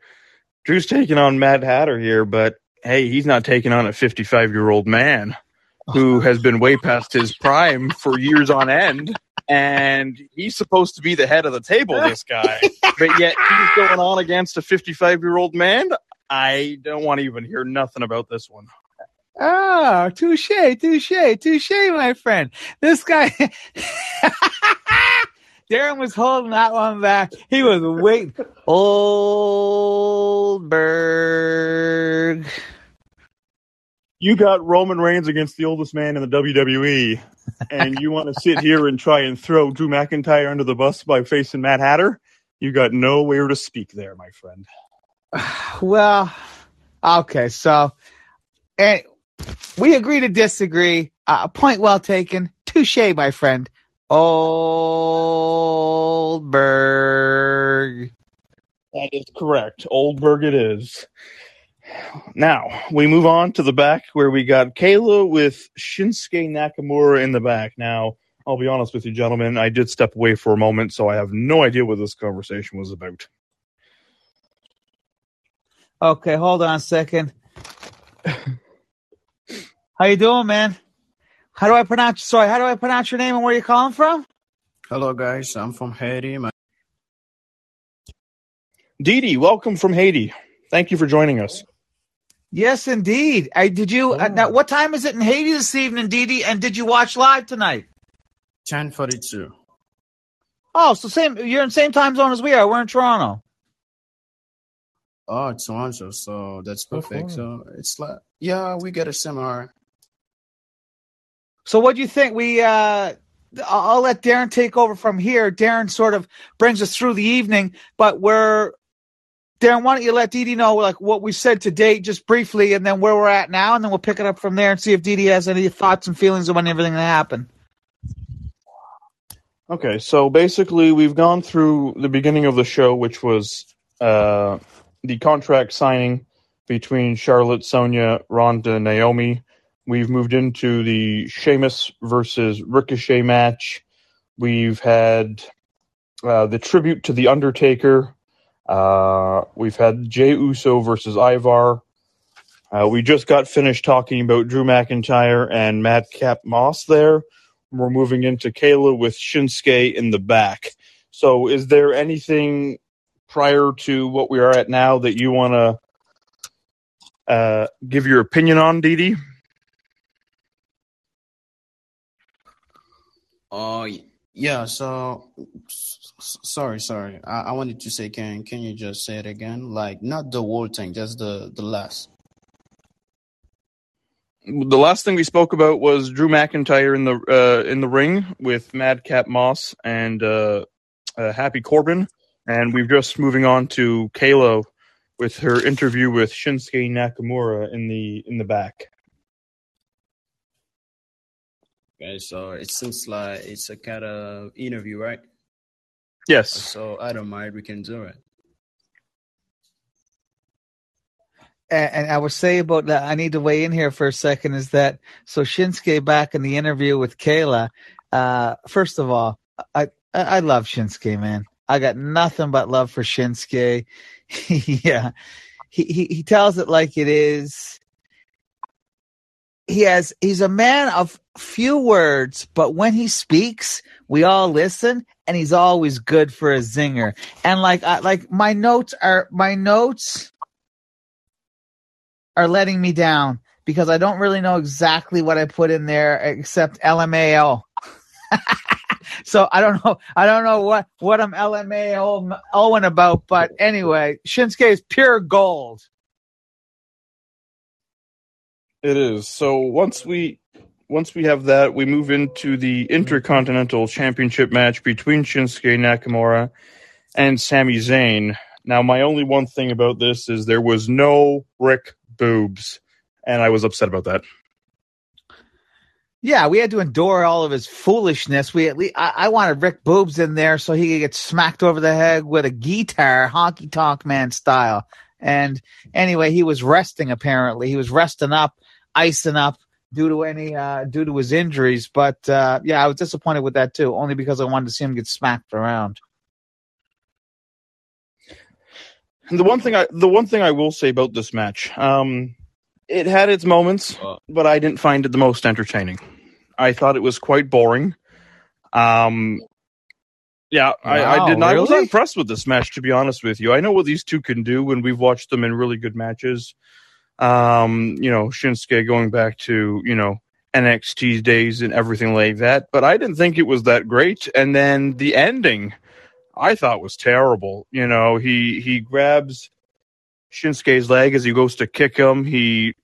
Drew's taking on Mad Hatter here, but hey, he's not taking on a 55 year old man who has been way past his prime for years on end and he's supposed to be the head of the table, this guy. but yet he's going on against a 55 year old man. I don't want to even hear nothing about this one. Oh, touche, touche, touche, my friend. This guy, Darren was holding that one back. He was waiting. Oldberg you got Roman Reigns against the oldest man in the WWE, and you want to sit here and try and throw Drew McIntyre under the bus by facing Matt Hatter? You got nowhere to speak there, my friend. Well, okay, so and we agree to disagree. Uh, point well taken. Touche, my friend. Oldberg. That is correct. Oldberg it is. Now we move on to the back where we got Kayla with Shinsuke Nakamura in the back. Now, I'll be honest with you, gentlemen, I did step away for a moment, so I have no idea what this conversation was about. Okay, hold on a second. How you doing, man? How do I pronounce? Sorry, how do I pronounce your name and where you calling from? Hello, guys. I'm from Haiti. My- Didi, welcome from Haiti. Thank you for joining us. Yes, indeed. I did you. Uh, now, what time is it in Haiti this evening, Didi? And did you watch live tonight? Ten forty-two. Oh, so same. You're in same time zone as we are. We're in Toronto. Oh, Toronto. So that's perfect. So it's like, yeah, we get a similar. So what do you think? We, uh, I'll let Darren take over from here. Darren sort of brings us through the evening, but we're Darren, why don't you let Didi know like what we said to date, just briefly, and then where we're at now, and then we'll pick it up from there and see if Didi has any thoughts and feelings on everything that happened. Okay, so basically, we've gone through the beginning of the show, which was uh, the contract signing between Charlotte, Sonya, Ronda, Naomi. We've moved into the Sheamus versus Ricochet match. We've had uh, the tribute to the Undertaker. Uh, we've had Jey Uso versus Ivar. Uh, we just got finished talking about Drew McIntyre and Madcap Moss there. We're moving into Kayla with Shinsuke in the back. So, is there anything prior to what we are at now that you want to uh, give your opinion on, Didi? Uh, yeah. So, sorry, sorry. I, I wanted to say, can can you just say it again? Like, not the whole thing, just the the last. The last thing we spoke about was Drew McIntyre in the uh, in the ring with Madcap Moss and uh, uh, Happy Corbin, and we've just moving on to Kayla with her interview with Shinsuke Nakamura in the in the back. Okay, so it seems like it's a kind of interview, right? Yes, So I don't mind. We can do it. and, and I would say about that, I need to weigh in here for a second. Is that so? Shinsuke back in the interview with Kayla. Uh, first of all, I I, I love Shinsuke, man. I got nothing but love for Shinsuke. yeah, he, he he tells it like it is. He has he's a man of few words, but when he speaks, we all listen, and he's always good for a zinger. And like I, like my notes are my notes are letting me down because I don't really know exactly what I put in there except LMAO. so I don't know. I don't know what what I'm LMAO Owen about, but anyway, Shinsuke is pure gold. it is. So once we once we have that, we move into the Intercontinental Championship match between Shinsuke Nakamura and Sami Zayn. Now, my only one thing about this is there was no Rick Boogs, and I was upset about that. Yeah, we had to endure all of his foolishness. We at least I, I wanted Rick Boogs in there so he could get smacked over the head with a guitar, honky tonk man style. And anyway, he was resting apparently. He was resting up, icing up due to any uh due to his injuries. But uh yeah, I was disappointed with that too, only because I wanted to see him get smacked around. And the one thing I the one thing I will say about this match, um, it had its moments, Uh, but I didn't find it the most entertaining. I thought it was quite boring. Um, yeah, I, I did not. I was not impressed with this match, to be honest with you. I know what these two can do, and we've watched them in really good matches. Um, you know, Shinsuke going back to you know NXT days and everything like that, but I didn't think it was that great. And then the ending, I thought was terrible. You know, he he grabs Shinsuke's leg as he goes to kick him. He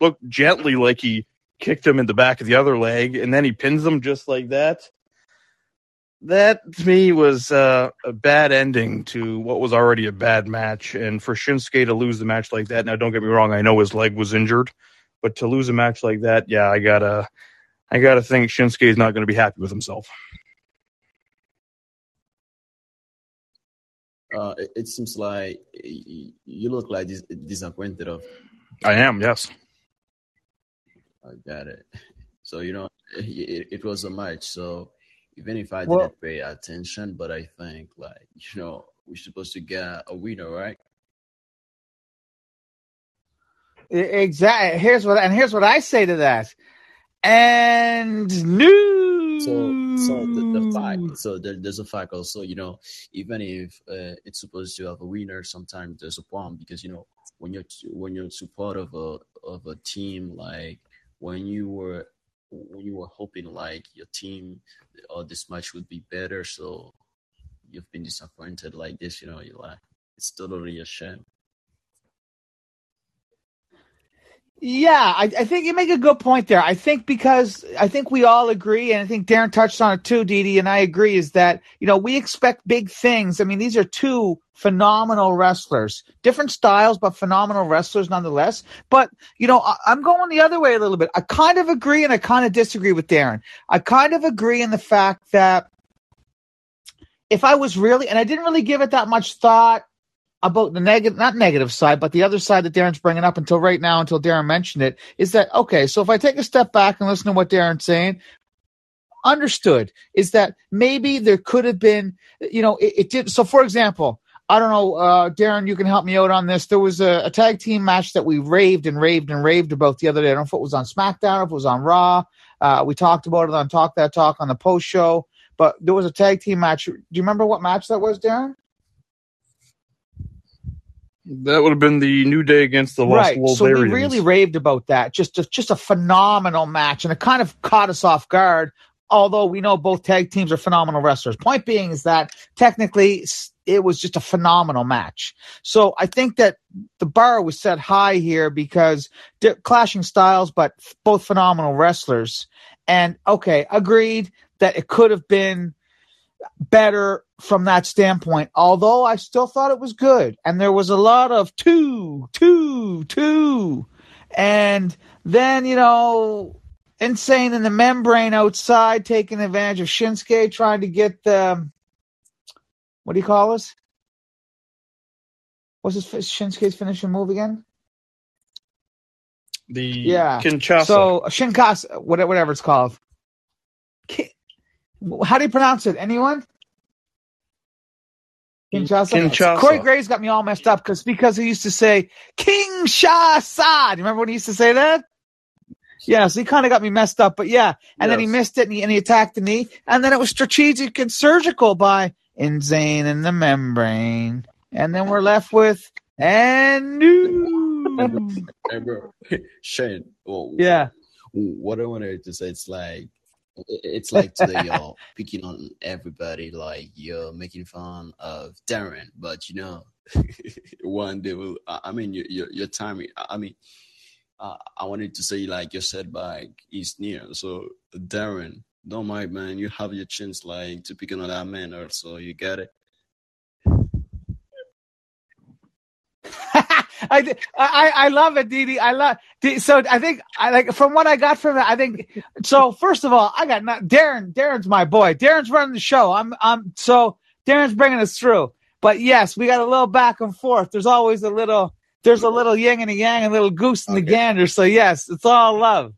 looked gently like he kicked him in the back of the other leg, and then he pins him just like that. That to me was uh, a bad ending to what was already a bad match, and for Shinsuke to lose the match like that. Now, don't get me wrong, I know his leg was injured, but to lose a match like that, yeah, I gotta, I gotta think Shinsuke is not going to be happy with himself. uh, it, it seems like you look like dis- disappointed of. I am, yes. I got it. So you know, it, it was a match. So even if I Well- didn't pay attention, but I think like you know we're supposed to get a winner, right? Exactly. Here's what and here's what I say to that. And news. So so the, the fact so there, there's a fact also you know even if uh, it's supposed to have a winner, sometimes there's a problem because you know when you're when you're support of a of a team like when you were you were hoping like your team or this match would be better, so you've been disappointed like this, you know, you're like it's totally a shame. Yeah, I, I think you make a good point there. I think because I think we all agree, and I think Darren touched on it too, Didi, and I agree, is that, you know, we expect big things. I mean, these are two phenomenal wrestlers, different styles, but phenomenal wrestlers nonetheless. But, you know, I, I'm going the other way a little bit. I kind of agree and I kind of disagree with Darren. I kind of agree in the fact that if I was really, and I didn't really give it that much thought about the negative, not negative side, but the other side that Darren's bringing up until right now, until Darren mentioned it, is that okay? So if I take a step back and listen to what Darren's saying, understood is that maybe there could have been, you know, it, it did. So for example, I don't know, uh, Darren, you can help me out on this. There was a, a, tag team match that we raved and raved and raved about the other day. I don't know if it was on SmackDown, if it was on Raw. Uh, we talked about it on Talk That Talk on the post show, but there was a tag team match. Do you remember what match that was, Darren? That would have been the New Day against the Lost right. So we really raved about that. Just, a, just a phenomenal match, and it kind of caught us off guard. Although we know both tag teams are phenomenal wrestlers. Point being is that technically it was just a phenomenal match. So I think that the bar was set high here because clashing styles, but both phenomenal wrestlers. And okay, agreed that it could have been better from that standpoint. Although I still thought it was good, and there was a lot of two, two, two, and then you know, insane in the membrane outside, taking advantage of Shinsuke, trying to get the what do you call this? What's his Shinsuke's finishing move again? The yeah, Kinshasa. So Shinkasa, whatever it's called. How do you pronounce it? Anyone? Kinshasa. Kinshasa. Corey Graves got me all messed up because because he used to say King Shasa. Do you remember when he used to say that? Yeah, so he kind of got me messed up, but yeah, and yes. then he missed it and he, and he attacked the knee, and then it was strategic and surgical by Insane in the membrane, and then we're left with and new. Hey, bro, Shane. Well, yeah. What I wanted to say, it's like it's like today you're picking on everybody, like you're making fun of Darren, but you know, one day will. I mean, your your, your timing. I mean, uh, I wanted to say like your setback is near. So Darren, don't mind, man. You have your chance like to pick another man, also. You get it. I, I I love it, Didi. I love so. I think I like from what I got from it. I think so. First of all, I got not Darren. Darren's my boy. Darren's running the show. I'm I'm so Darren's bringing us through. But yes, we got a little back and forth. There's always a little. There's a little yin and a yang, and a little goose and okay. the gander. So yes, it's all love.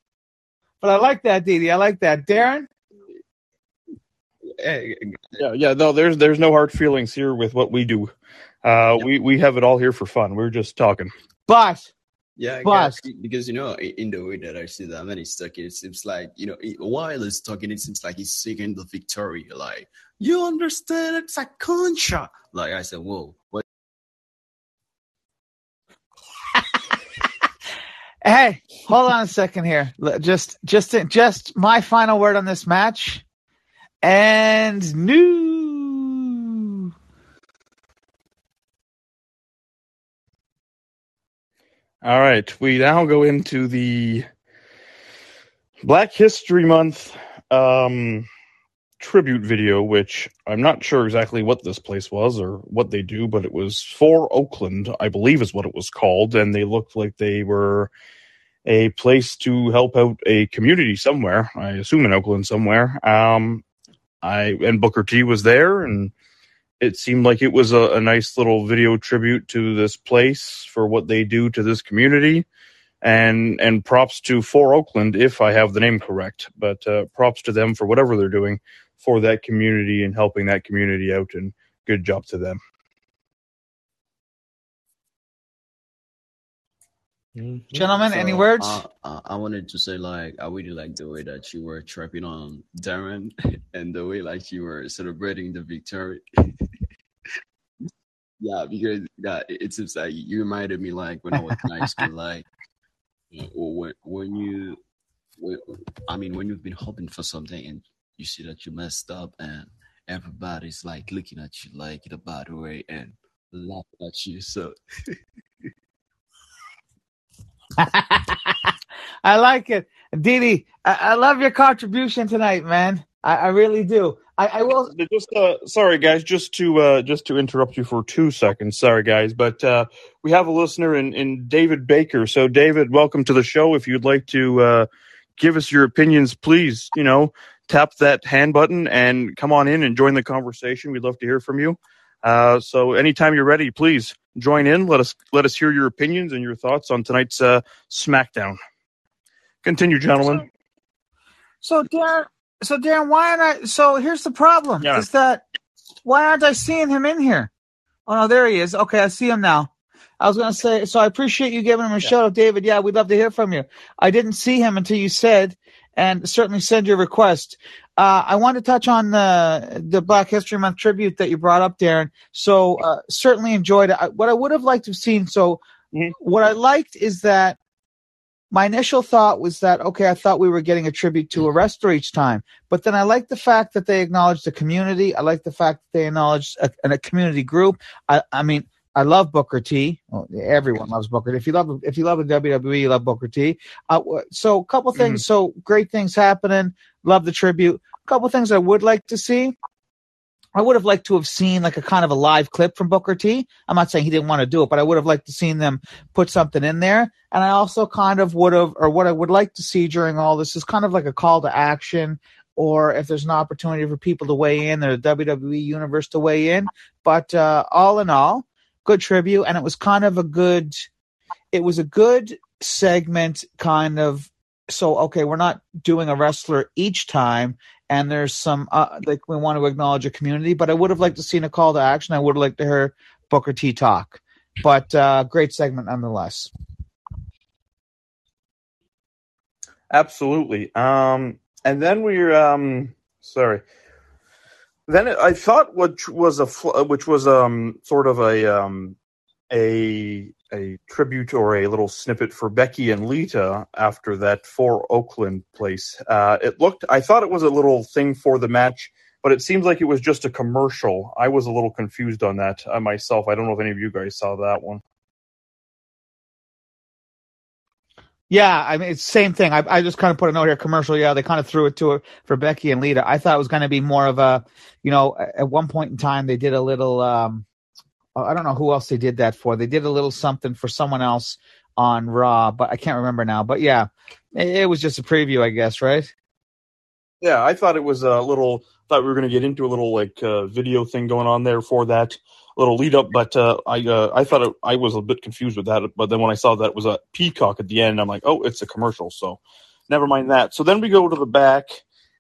But I like that, Didi. I like that, Darren. Yeah, yeah. No, there's there's no hard feelings here with what we do. Uh, we we have it all here for fun. We're just talking. But yeah, but because you know, in the way that I see that man is talking, it seems like you know, while he's talking, it seems like he's seeking the victory. Like you understand, it's a concha. Like I said, whoa, what? hey, hold on a second here. Just, just, just my final word on this match. And new. All right, we now go into the Black History Month um, tribute video, which I'm not sure exactly what this place was or what they do, but it was for Oakland, I believe is what it was called, and they looked like they were a place to help out a community somewhere. I assume in Oakland somewhere. Um, I and Booker T was there, and it seemed like it was a, a, nice little video tribute to this place for what they do to this community, and and props to For Oakland if I have the name correct, but uh, props to them for whatever they're doing for that community and helping that community out, and good job to them. Mm-hmm. Gentlemen, so, any words? Uh, I wanted to say, like, I really like the way that you were trapping on Darren and the way, like, you were celebrating the victory. yeah, because yeah, it seems like you reminded me, like, when I was in high school, like, you know, when, when you, when, I mean, when you've been hoping for something and you see that you messed up and everybody's, like, looking at you, like, in a bad way and laughing at you. So. I like it. Didi, I, I, love your contribution tonight, man. I, I really do. I, I, will just uh, sorry guys, just to uh, just to interrupt you for two seconds. Sorry guys, but uh, we have a listener in, in David Baker. So David, welcome to the show. If you'd like to uh, give us your opinions, please, you know, tap that hand button and come on in and join the conversation. We'd love to hear from you. Uh, so anytime you're ready, please join in. Let us let us hear your opinions and your thoughts on tonight's uh, SmackDown. Continue, gentlemen. So Darren, so Darren, why aren't I? So here's the problem: Yeah. is that why aren't I seeing him in here? Oh no, there he is. Okay, I see him now. I was gonna say, so I appreciate you giving him a shout out, David. Yeah, we'd love to hear from you. I didn't see him until you said, and certainly send your request. Uh, I want to touch on the the Black History Month tribute that you brought up, Darren. So uh, certainly enjoyed it. I, what I would have liked to have seen. So Mhm. what I liked is that my initial thought was that okay, I thought we were getting a tribute to a wrestler each time, but then I like the fact that they acknowledged the community. I like the fact that they acknowledged a, a community group. I, I mean, I love Booker T. Well, everyone loves Booker. T. If you love if you love the WWE, you love Booker T. Uh, so a couple things. So great things happening. Love the tribute. A couple things I would like to see. I would have liked to have seen like a kind of a live clip from Booker T. I'm not saying he didn't want to do it, but I would have liked to seen them put something in there. And I also kind of would have, or what I would like to see during all this is kind of like a call to action, or if there's an opportunity for people to weigh in, or the WWE universe to weigh in. But uh, all in all, good tribute, and it was kind of a good. It was a good segment, kind of. So okay, we're not doing a wrestler each time, and there's some uh, like we want to acknowledge a community. But I would have liked to seen a call to action. I would have liked to hear Booker T talk. But uh, great segment nonetheless. Absolutely. Um, and then we're um, sorry. Then I thought which was a which was um sort of a um a a tribute or a little snippet for Becky and Lita after that for Oakland place. Uh, it looked I thought it was a little thing for the match, but it seems like it was just a commercial. I was a little confused on that uh, myself. I don't know if any of you guys saw that one. Yeah, I mean it's same thing. I, I just kind of put a note here. Commercial. Yeah, they kind of threw it to her for Becky and Lita. I thought it was going to be more of a, you know, at one point in time they did a little. um I don't know who else they did that for. They did a little something for someone else on Raw, but I can't remember now. But yeah, it, it was just a preview, I guess, right? Yeah, I thought it was a little. Thought we were going to get into a little like uh, video thing going on there for that little lead up, but uh, I uh, I thought it, I was a bit confused with that. But then when I saw that it was a peacock at the end, I'm like, oh, it's a commercial. So never mind that. So then we go to the back,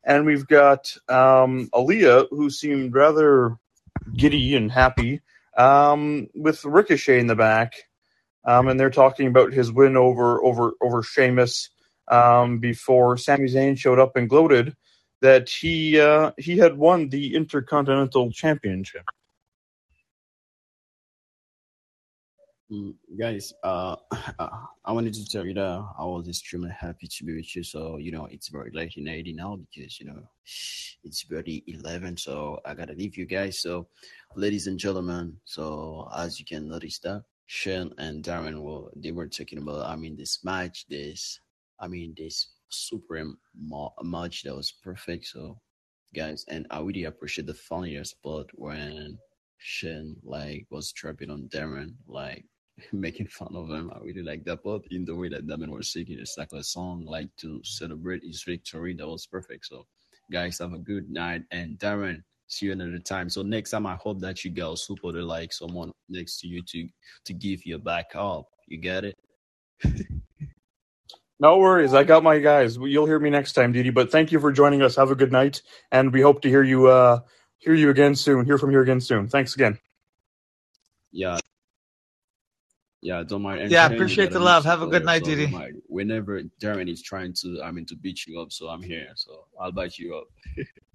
and we've got um, Aaliyah, who seemed rather giddy and happy, um, with Ricochet in the back, um, and they're talking about his win over over over Sheamus um, before Sami Zayn showed up and gloated that he uh, he had won the Intercontinental Championship. Mm, guys, uh, I wanted to tell you that I was extremely happy to be with you. So, you know, it's very late in Haiti now because, you know, it's very 11. So I got to leave you guys. So, ladies and gentlemen, so as you can notice that Shane and Darren were, they were talking about, I mean, this match, this, I mean, this super ma- match that was perfect. So, guys, and I really appreciate the funniest part when Shane like was trapping on Darren, like making fun of him. I really like that part in the way that Damon was singing. It's like a song like to celebrate his victory. That was perfect. So guys have a good night and Darren, see you another time. So next time I hope that you guys support like someone next to you to to give you a back up. You get it? No worries, I got my guys. You'll hear me next time, Didi. But thank you for joining us. Have a good night, and we hope to hear you uh, hear you again soon. Hear from you again soon. Thanks again. Yeah. Yeah, don't mind. And Yeah, appreciate the love. Have a good night, so Didi. Whenever Darren is trying to, I mean, to beat you up, so I'm here. So I'll back you up.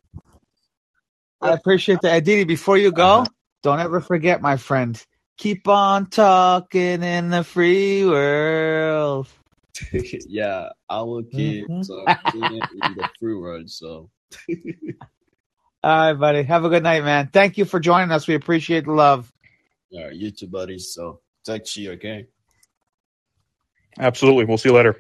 I appreciate that, Aditi. Before you go, Uh-huh. don't ever forget, my friend. Keep on talking in the free world. yeah, I will keep Mhm. talking in the free world. So All right, buddy. Have a good night, man. Thank you for joining us. We appreciate the love. yeah, you too, buddy. So talk to you, okay? Absolutely. We'll see you later.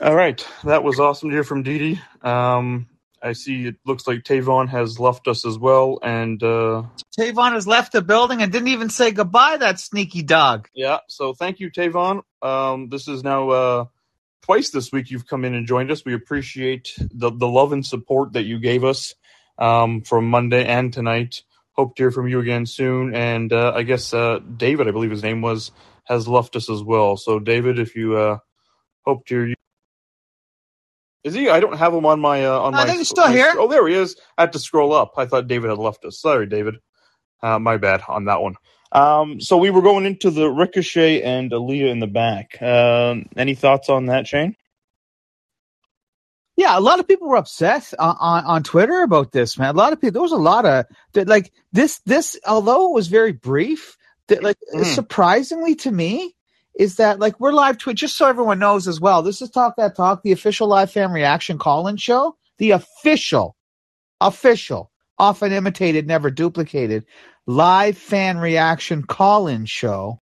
All right, that was awesome to hear from Didi. Um, I see it looks like Tavon has left us as well, and uh, Tavon has left the building and didn't even say goodbye, that sneaky dog. yeah. So thank you, Tavon. Um, this is now uh, twice this week you've come in and joined us. We appreciate the the love and support that you gave us um, from Monday and tonight. hope to hear from you again soon. And uh, I guess uh, David, I believe his name was, has left us as well. So David, if you uh, hope to hear you. Is he? I don't have him on my uh, on I my. think he's still my- here. Oh, there he is. I had to scroll up. I thought David had left us. Sorry, David. Uh, my bad on that one. Um, so we were going into the Ricochet and Aaliyah in the back. Um, any thoughts on that, Shane? Yeah, a lot of people were upset on, on, on Twitter about this, man. A lot of people, there was a lot of that, like this, this, although it was very brief, that like Mhm. surprisingly to me is that like we're live tweet, just so everyone knows as well. This is Talk That Talk, the official live fan reaction call in show, the official, official, often imitated, never duplicated live fan reaction call in show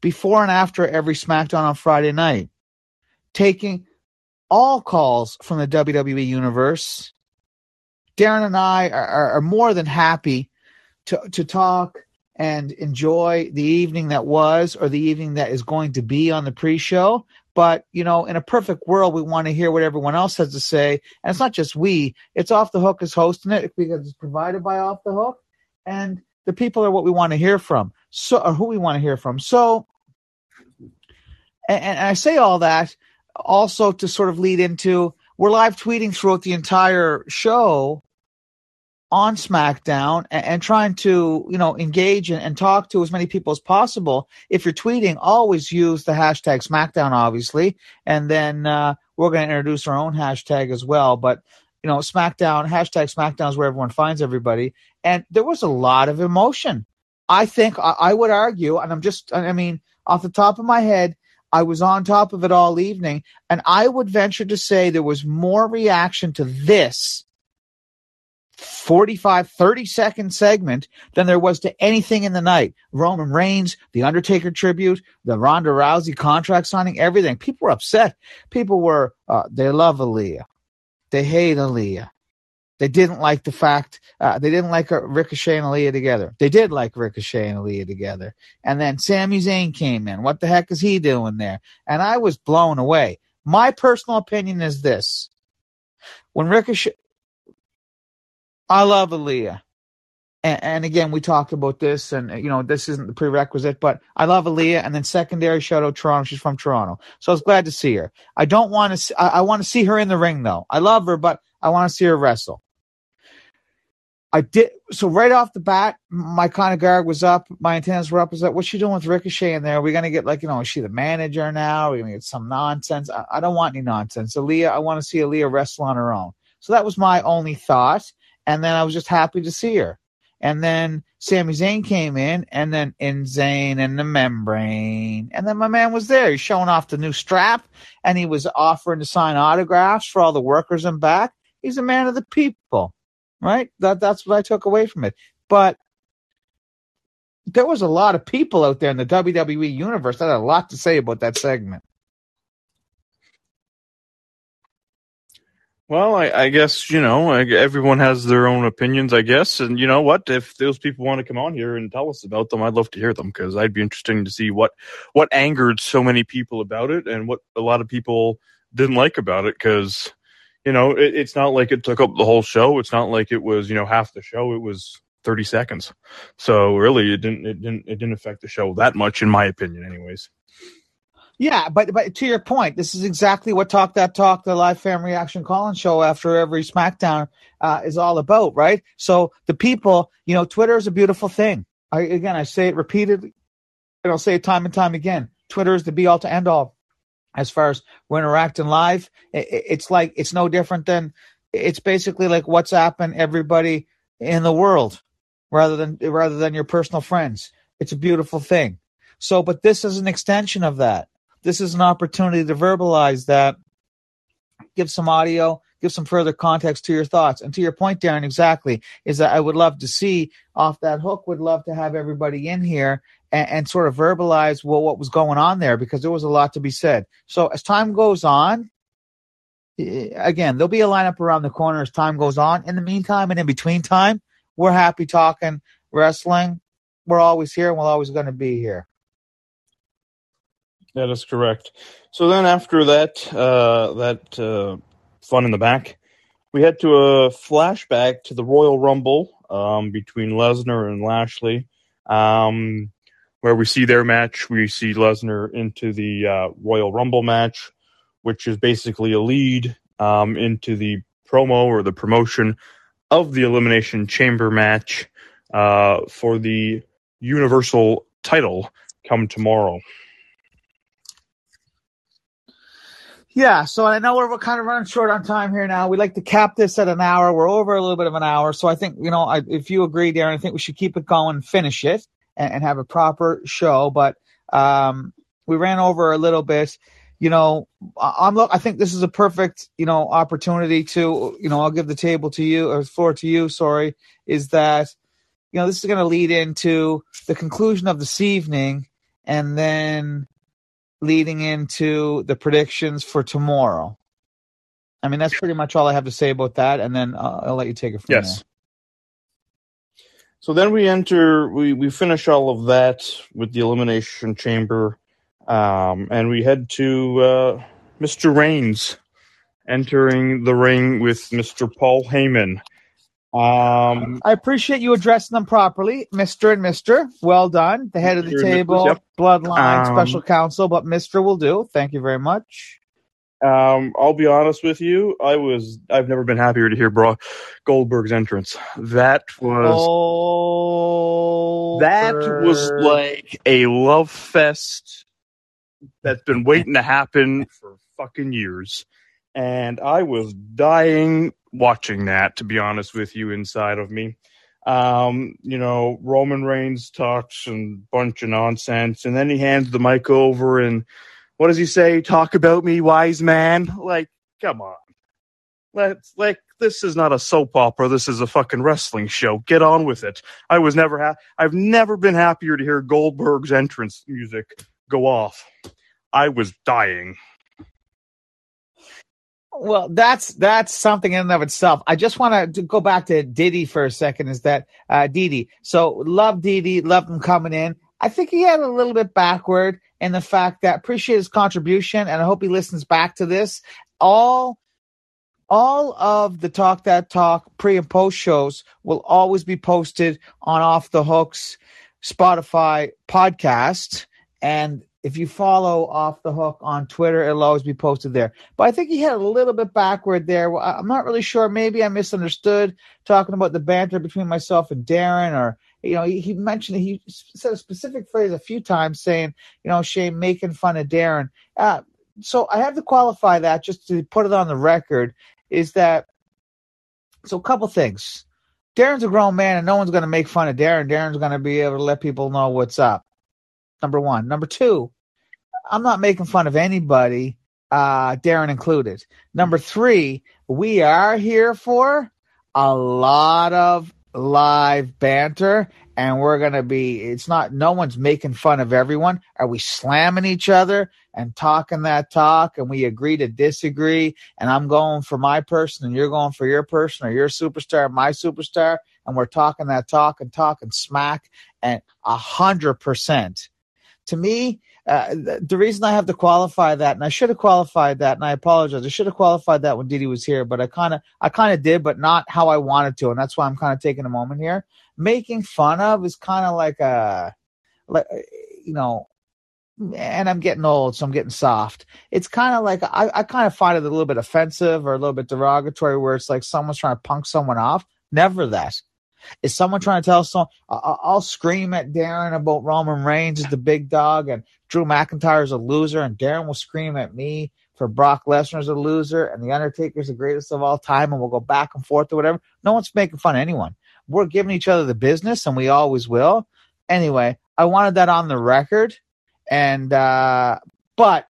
before and after every SmackDown on Friday night, taking all calls from the WWE universe. Darren and I are, are, are more than happy to to talk and enjoy the evening that was or the evening that is going to be on the pre-show. But you know, in a perfect world, we want to hear what everyone else has to say, and it's not just we; it's Off the Hook is hosting it because it's provided by Off the Hook, and the people are what we want to hear from. So, or who we want to hear from. So, and, and I say all that also to sort of lead into we're live tweeting throughout the entire show on SmackDown and, and trying to you know engage and, and talk to as many people as possible. If you're tweeting, always use the hashtag SmackDown, obviously, and then uh, we're going to introduce our own hashtag as well. But you know, SmackDown hashtag SmackDown is where everyone finds everybody, and there was a lot of emotion. I think I, I would argue, and I'm just I mean off the top of my head. I was on top of it all evening, and I would venture to say there was more reaction to this 45, 30 second segment than there was to anything in the night. Roman Reigns, the Undertaker tribute, the Ronda Rousey contract signing, everything. People were upset. People were, uh, they love Aaliyah. They hate Aaliyah. They didn't like the fact, uh, they didn't like uh, Ricochet and Aaliyah together. They did like Ricochet and Aaliyah together. And then Sami Zayn came in. What the heck is he doing there? And I was blown away. My personal opinion is this. When Ricochet, I love Aaliyah. And, and again, we talked about this, and you know, this isn't the prerequisite, but I love Aaliyah. And then secondary shout out Toronto. She's from Toronto, so I was glad to see her. I don't want to. See, I, I want to see her in the ring, though. I love her, but I want to see her wrestle. I did so right off the bat. My kind of guard was up. My antennas were up. Is that what's she doing with Ricochet in there? Are we gonna get like you know? Is she the manager now? Are we gonna get some nonsense? I, I don't want any nonsense. Aaliyah, I want to see Aaliyah wrestle on her own. So that was my only thought. And then I was just happy to see her. And then Sami Zayn came in, and then in Zayn and the membrane. And then my man was there. He's showing off the new strap, and he was offering to sign autographs for all the workers in back. He's a man of the people, right? That that's what I took away from it. But there was a lot of people out there in the WWE universe that had a lot to say about that segment. Well, I, I guess you know everyone has their own opinions, I guess, and you know what? If those people want to come on here and tell us about them, I'd love to hear them because I'd be interesting to see what what angered so many people about it and what a lot of people didn't like about it. Because you know it, it's not like it took up the whole show. It's not like it was you know half the show. It was thirty seconds. So really, it didn't it didn't it didn't affect the show that much, in my opinion, anyways. Yeah, but but to your point, this is exactly what Talk That Talk, the live fan reaction call-in show after every SmackDown uh, is all about, right? So the people, you know, Twitter is a beautiful thing. I again, I say it repeatedly, and I'll say it time and time again. Twitter is the be all to end all as far as we're interacting live. i- i- It's like it's no different than it's basically like WhatsApp and everybody in the world, rather than rather than your personal friends. It's a beautiful thing. So, but this is an extension of that this is an opportunity to verbalize that, give some audio, give some further context to your thoughts. And to your point, Darren, exactly, is that I would love to see off that hook, would love to have everybody in here and, and sort of verbalize well, what was going on there because there was a lot to be said. So as time goes on, again, there'll be a lineup around the corner as time goes on. In the meantime and in between time, we're happy talking wrestling. We're always here and we're always going to be here. That is correct. So then after that, uh, that uh, fun in the back, we head to a flashback to the Royal Rumble um, between Lesnar and Lashley. Um, where we see their match, we see Lesnar into the uh, Royal Rumble match, which is basically a lead um, into the promo or the promotion of the Elimination Chamber match uh, for the Universal title come tomorrow. Yeah, so I know we're, kind of running short on time here now. We like to cap this at an hour. We're over a little bit of an hour, so I think you know, I, if you agree, Darren, I think we should keep it going, finish it, and, and have a proper show. But um, we ran over a little bit. You know, I'm look. I think this is a perfect, you know, opportunity to, you know, I'll give the table to you or floor to you. Sorry, is that, you know, this is going to lead into the conclusion of this evening, and then leading into the predictions for tomorrow. I mean, that's pretty much all I have to say about that, and then uh, I'll let you take it from there. yes. So then we enter, we, we finish all of that with the Elimination Chamber, um, and we head to uh, Mr. Reigns entering the ring with Mr. Paul Heyman. Um, I appreciate you addressing them properly, Mister and Mister. Well done. The head of the Mr. and Mrs., table, yep. bloodline, Um, special counsel, but Mister will do. Thank you very much. Um, I'll be honest with you. I was. I've never been happier to hear Bro- Goldberg's entrance. That was. Oh, that was like a love fest that's been waiting to happen for fucking years, and I was dying watching that. To be honest with you, inside of me. Um, you know, Roman Reigns talks and bunch of nonsense, and then he hands the mic over and what does he say? Talk about me, wise man. Like, come on. Let's like this is not a soap opera. This is a fucking wrestling show. Get on with it. I was never ha- I've never been happier to hear Goldberg's entrance music go off. I was dying. Well, that's that's something in and of itself. I just want to go back to Diddy for a second. Is that uh, Didi? So love Didi, love him coming in. I think he had a little bit backward in the fact that appreciate his contribution, and I hope he listens back to this. All all of the talk that talk pre and post shows will always be posted on off the hooks spotify podcast and if you follow off the hook on twitter it'll always be posted there but i think he had a little bit backward there i'm not really sure maybe i misunderstood talking about the banter between myself and darren or you know he, he mentioned he said a specific phrase a few times saying you know shane making fun of darren uh, so i have to qualify that just to put it on the record is that so a couple things. Darren's a grown man and no one's going to make fun of Darren. Darren's going to be able to let people know what's up. Number one. Number two, I'm not making fun of anybody, uh, Darren included. Number three, we are here for a lot of live banter and we're going to be, it's not, no one's making fun of everyone. Are we slamming each other and talking that talk and we agree to disagree and I'm going for my person and you're going for your person or your superstar, my superstar, and we're talking that talk and talking smack and a hundred percent. To me, uh, the, the reason I have to qualify that, and I should have qualified that, and I apologize, I should have qualified that when Didi was here, but I kind of, I kind of did, but not how I wanted to, and that's why I'm kind of taking a moment here. Making fun of is kind of like a, like you know, and I'm getting old, so I'm getting soft. It's kind of like I, I kind of find it a little bit offensive or a little bit derogatory, where it's like someone's trying to punk someone off. Never that. Is someone trying to tell us I- I'll scream at Darren about Roman Reigns is the big dog and Drew McIntyre is a loser, and Darren will scream at me for Brock Lesnar's a loser and the Undertaker's the greatest of all time, and we'll go back and forth or whatever. No one's making fun of anyone. We're giving each other the business, and we always will. Anyway, I wanted that on the record, and uh, but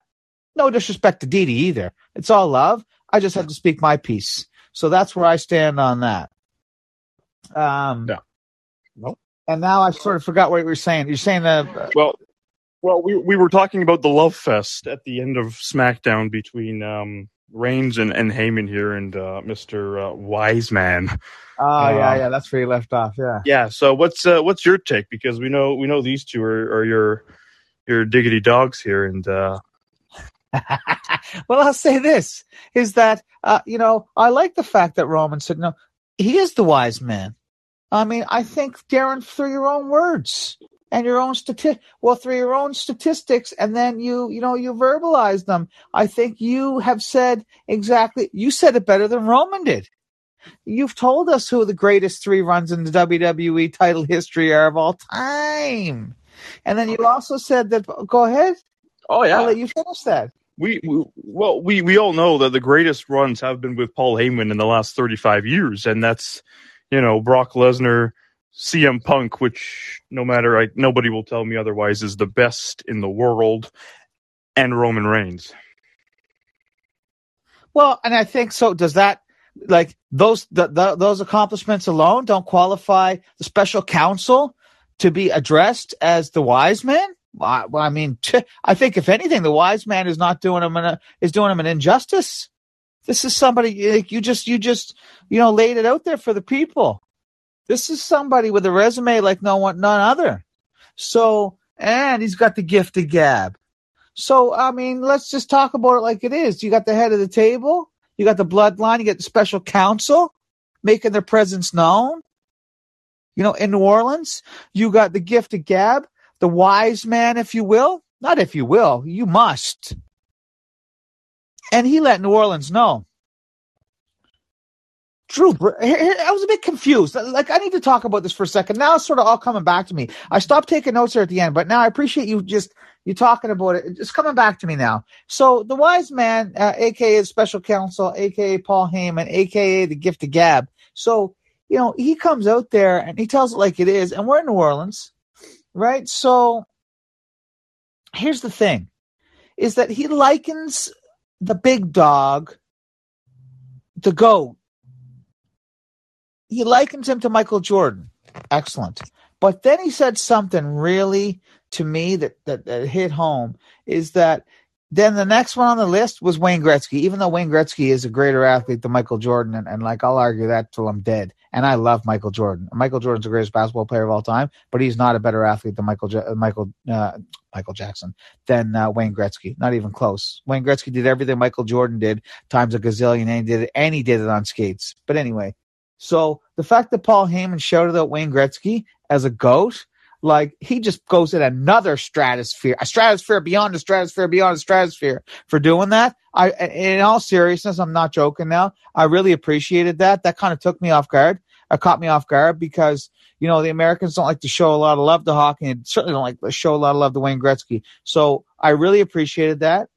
no disrespect to Didi either. It's all love. I just have to speak my piece, so that's where I stand on that. Um, Yeah. Nope. And now I sort of forgot what you were saying. You're saying that Well, well, we we were talking about the love fest at the end of SmackDown between um, Reigns and, and Heyman here and uh, Mr. Uh, Wiseman. Oh yeah, Uh, yeah, that's where you left off. Yeah. Yeah. So what's uh, what's your take? Because we know we know these two are, are your your diggity dogs here, and uh, well, I'll say this is that uh, you know I like the fact that Roman said no. He is the wise man. I mean, I think Darren, through your own words and your own stati- well, through your own statistics, and then you, you know, you verbalize them. I think you have said exactly. You said it better than Roman did. You've told us who the greatest three runs in the WWE title history are of all time, and then you also said that. Go ahead. Oh yeah, I'll let you finish that. We, we well we we all know that the greatest runs have been with Paul Heyman in the last 35 years and that's you know Brock Lesnar CM Punk which no matter I nobody will tell me otherwise is the best in the world and Roman Reigns. Well, and I think so. Does that like those the, the, those accomplishments alone don't qualify the special counsel to be addressed as the wise man? I, well, I mean, I think if anything, the wise man is not doing him an, is doing him an injustice. This is somebody like you just you just you know laid it out there for the people. This is somebody with a resume like no one none other. So and he's got the gift of gab. So I mean, let's just talk about it like it is. You got the head of the table, you got the bloodline, you get the special counsel making their presence known. You know, in New Orleans, you got the gift of gab the wise man, if you will. Not if you will, you must. And he let New Orleans know. Drew, I was a bit confused. Like, I need to talk about this for a second. Now it's sort of all coming back to me. I stopped taking notes here at the end, but now I appreciate you just you talking about it. It's coming back to me now. So the wise man, uh, aka special counsel, aka Paul Heyman, aka the gift of gab. So you know he comes out there and he tells it like it is, and we're in New Orleans right? So here's the thing is that he likens the big dog, the goat. He likens him to Michael Jordan. Excellent. But then he said something really to me that, that, that hit home is that then the next one on the list was Wayne Gretzky, even though Wayne Gretzky is a greater athlete than Michael Jordan. And, and like, I'll argue that till I'm dead. And I love Michael Jordan. Michael Jordan's the greatest basketball player of all time, but he's not a better athlete than Michael, Michael, uh, Michael Jackson than uh, Wayne Gretzky. Not even close. Wayne Gretzky did everything Michael Jordan did times a gazillion and he did it, and he did it on skates. But anyway, so the fact that Paul Heyman shouted out Wayne Gretzky as a goat, like he just goes in another stratosphere, a stratosphere beyond a stratosphere beyond a stratosphere for doing that. I, in all seriousness, I'm not joking now. I really appreciated that. That kind of took me off guard. It caught me off guard because you know the Americans don't like to show a lot of love to hockey, and certainly don't like to show a lot of love to Wayne Gretzky. So I really appreciated that.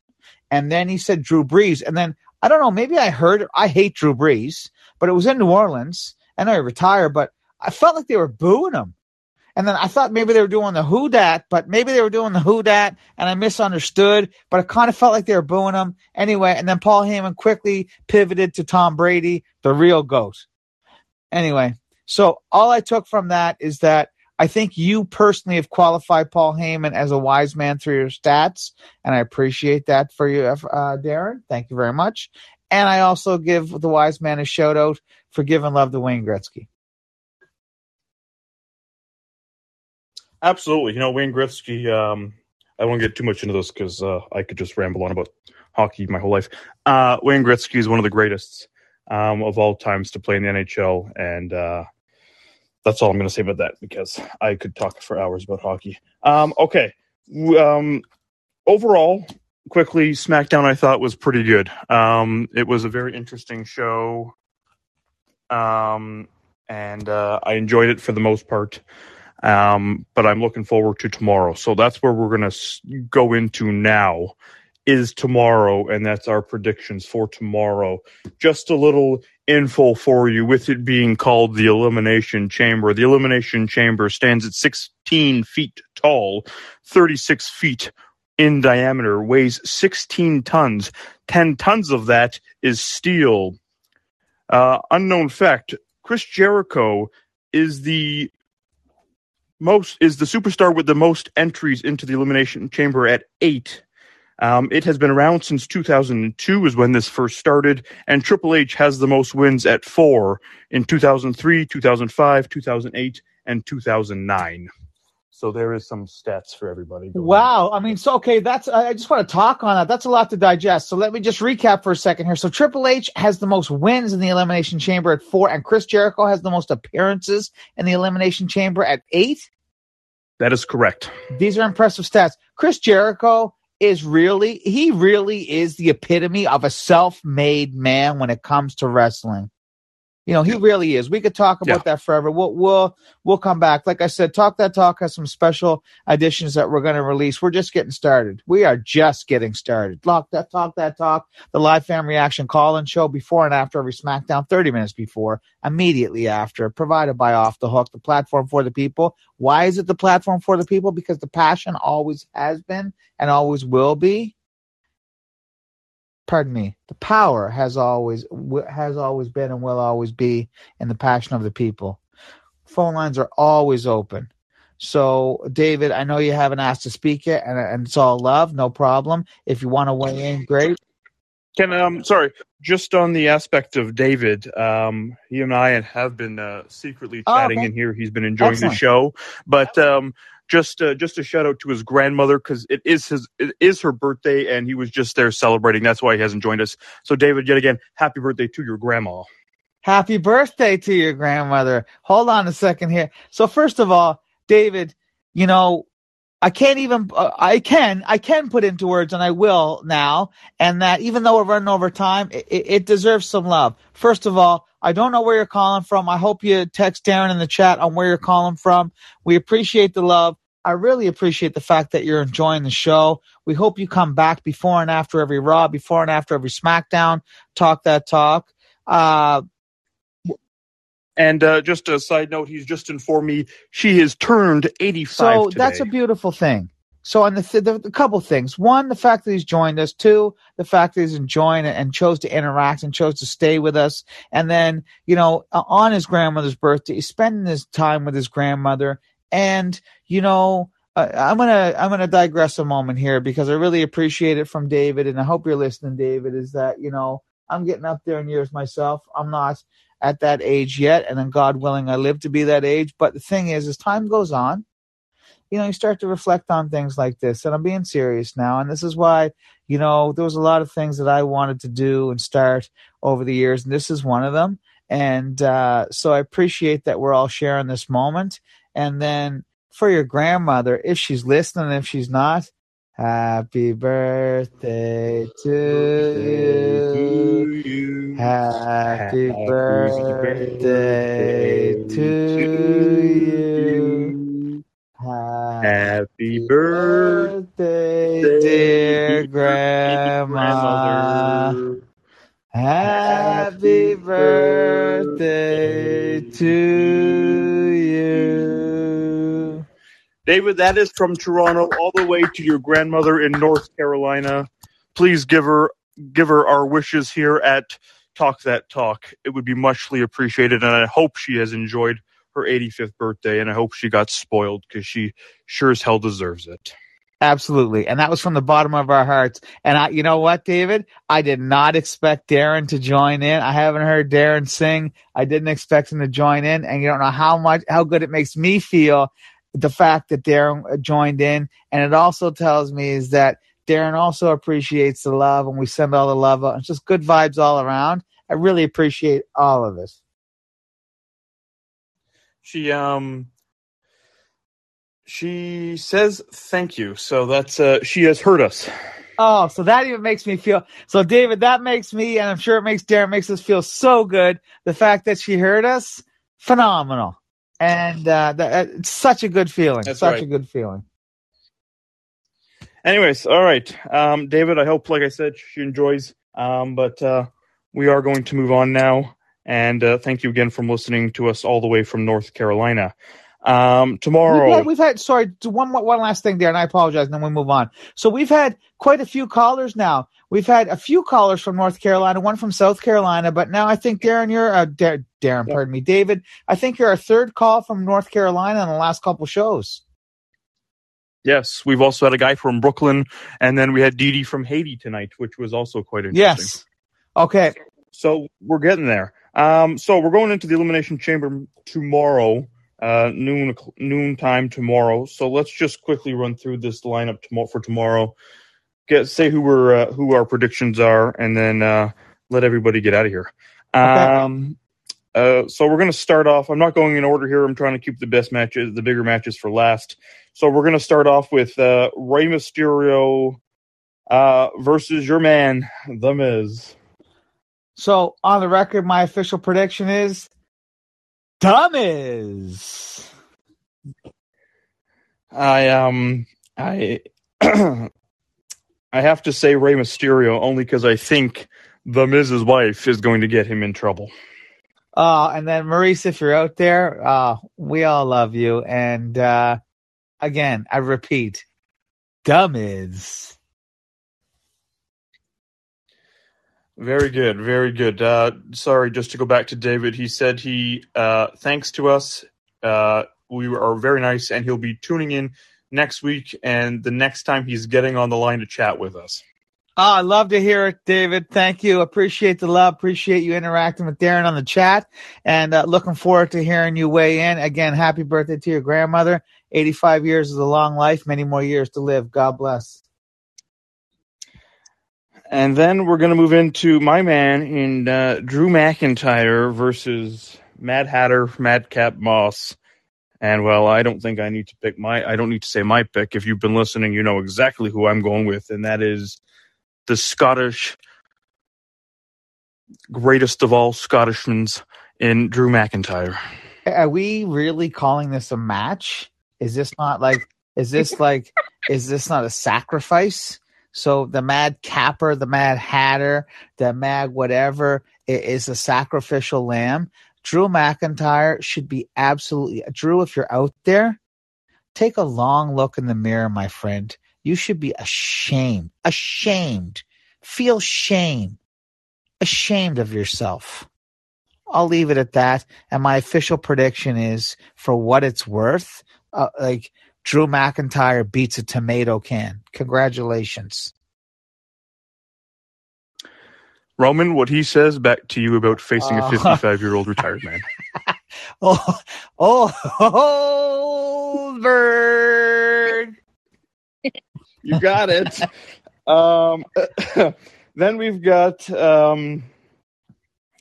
And then he said Drew Brees, and then I don't know, maybe I heard I hate Drew Brees, but it was in New Orleans. And I retired, but I felt like they were booing him. And then I thought maybe they were doing the who dat, but maybe they were doing the who dat and I misunderstood, but it kind of felt like they were booing him anyway. And then Paul Heyman quickly pivoted to Tom Brady, the real GOAT. Anyway, so all I took from that is that I think you personally have qualified Paul Heyman as a wise man through your stats, and I appreciate that for you, uh, Darren. Thank you very much. And I also give the wise man a shout out for giving love to Wayne Gretzky. Absolutely. You know, Wayne Gretzky, um, I won't get too much into this because uh, I could just ramble on about hockey my whole life. Uh, Wayne Gretzky is one of the greatest um, of all times to play in the NHL. And uh, that's all I'm going to say about that because I could talk for hours about hockey. Um, okay. Um, overall, quickly, SmackDown I thought was pretty good. Um, it was a very interesting show. Um, and uh, I enjoyed it for the most part. Um, but I'm looking forward to tomorrow. So that's where we're going to go into now is tomorrow, and that's our predictions for tomorrow. Just a little info for you with it being called the Elimination Chamber. The Elimination Chamber stands at 16 feet tall, 36 feet in diameter, weighs 16 tons. 10 tons of that is steel. Uh, unknown fact Chris Jericho is the most is the superstar with the most entries into the elimination chamber at eight um, it has been around since 2002 is when this first started, and Triple H has the most wins at four in 2003, 2005, 2008, and 2009. So there is some stats for everybody. going on. Wow. I mean, so okay, that's I I just want to talk on that. That's a lot to digest. So let me just recap for a second here. So Triple H has the most wins in the Elimination Chamber at four, and Chris Jericho has the most appearances in the Elimination Chamber at eight. That is correct. These are impressive stats. Chris Jericho is really, he really is the epitome of a self-made man when it comes to wrestling. You know, he really is. We could talk about that forever. We'll we'll we'll come back. Like I said, Talk That Talk has some special editions that we're going to release. We're just getting started. We are just getting started. Talk that talk that talk. The live fan reaction call in show before and after every SmackDown, thirty minutes before, immediately after, provided by Off the Hook, the platform for the people. Why is it the platform for the people? Because the passion always has been and always will be pardon me, the power has always has always been and will always be in the passion of the people. Phone lines are always open. So, David, I know you haven't asked to speak yet, and, and it's all love, no problem. If you want to weigh in, great. Can um sorry, just on the aspect of David, um he and I have been uh, secretly Oh, chatting okay. in here. He's been enjoying Excellent. the show, but um just uh, just a shout out to his grandmother because it is his it is her birthday and he was just there celebrating. That's why he hasn't joined us. So David, yet again, happy birthday to your grandma. Happy birthday to your grandmother. Hold on a second here. So, first of all, David, you know, I can't even, uh, I can, I can put into words and I will now. And that even though we're running over time, it, it deserves some love. First of all, I don't know where you're calling from. I hope you text Darren in the chat on where you're calling from. We appreciate the love. I really appreciate the fact that you're enjoying the show. We hope you come back before and after every Raw, before and after every SmackDown. Talk that talk. Uh, And uh, just a side note, he's just informed me she has turned 85 So today. that's a beautiful thing. So, on the, th- the, the couple things. One, the fact that he's joined us. Two, the fact that he's enjoying it and chose to interact and chose to stay with us. And then, you know, on his grandmother's birthday, he's spending his time with his grandmother. And, you know, uh, I'm gonna I'm gonna digress a moment here because I really appreciate it from David, and I hope you're listening, David. Is that you know I'm getting up there in years myself. I'm not at that age yet, and then God willing, I live to be that age. But the thing is, as time goes on, you know, you start to reflect on things like this. And I'm being serious now. And this is why, you know, there was a lot of things that I wanted to do and start over the years. And this is one of them. And uh, so I appreciate that we're all sharing this moment. And then for your grandmother, if she's listening, if she's not, happy birthday to you. Happy birthday to you. Happy birthday, birthday, dear grandma. grandma. Happy birthday to David, that is from Toronto all the way to your grandmother in North Carolina. Please give her give her our wishes here at Talk That Talk. It would be muchly appreciated, and I hope she has enjoyed her 85th birthday, and I hope she got spoiled because she sure as hell deserves it. Absolutely. And that was from the bottom of our hearts. And I, you know what, David? I did not expect Darren to join in. I haven't heard Darren sing. I didn't expect him to join in. And you don't know how much, how good it makes me feel the fact that Darren uh, joined in. And it also tells me is that Darren also appreciates the love and we send all the love. It's just good vibes all around. I really appreciate all of this. She um she says thank you. So that's uh she has heard us. Oh, so that even makes me feel so, David. That makes me, and I'm sure it makes Darren makes us feel so good. The fact that she heard us, phenomenal, and uh, that it's such a good feeling. That's such right. a good feeling. Anyways, all right. Um David, I hope like I said she enjoys um but uh we are going to move on now and uh thank you again for listening to us all the way from North Carolina. Um tomorrow We've had, we've had sorry, one one last thing, Darren. I apologize, and then we move on. So we've had quite a few callers now. We've had a few callers from North Carolina, one from South Carolina, but now I think Darren, you're uh, Dar- Darren, Yeah. pardon me, David. I think you're our third call from North Carolina in the last couple shows. Yes, we've also had a guy from Brooklyn and then we had Dee Dee from Haiti tonight, which was also quite interesting. Yes. Okay. So we're getting there. Um, so we're going into the elimination chamber tomorrow. Uh, noon noon time tomorrow. So let's just quickly run through this lineup tomorrow for tomorrow. Get say who we're uh, who our predictions are, and then uh, let everybody get out of here. Okay. Um, uh, so we're going to start off. I'm not going in order here. I'm trying to keep the best matches, the bigger matches for last. So we're going to start off with uh, Rey Mysterio uh, versus your man, The Miz. So on the record, my official prediction is Dummies. I um I I have to say Rey Mysterio only because I think the Miz's wife is going to get him in trouble. Uh, and then Maryse, if you're out there, uh, we all love you. And uh, again, I repeat, Dummies. Very good, very good. Uh, sorry, just to go back to David, he said he uh, thanks to us. Uh, we are very nice, and he'll be tuning in next week and the next time he's getting on the line to chat with us. Oh, I love to hear it, David. Thank you. Appreciate the love. Appreciate you interacting with Darren on the chat, and uh, looking forward to hearing you weigh in. Again, happy birthday to your grandmother. 85 years is a long life. Many more years to live. God bless. And then we're going to move into my man in uh, Drew McIntyre versus Mad Hatter, Madcap Moss. And well, I don't think I need to pick my. I don't need to say my pick. If you've been listening, you know exactly who I'm going with, and that is the Scottish greatest of all Scottishmans in Drew McIntyre. Are we really calling this a match? Is this not like? Is this like? is this not a sacrifice? So the Mad Capper, the Mad Hatter, the Mad whatever is a sacrificial lamb. Drew McIntyre should be absolutely Drew. If you're out there, take a long look in the mirror, my friend. You should be ashamed, ashamed, feel shame, ashamed of yourself. I'll leave it at that. And my official prediction is, for what it's worth, uh, like Drew McIntyre beats a tomato can. Congratulations. Roman, what he says back to you about facing a Uh, 55 year old retired man. Oh, oh, Goldberg. You got it. um, then we've got um,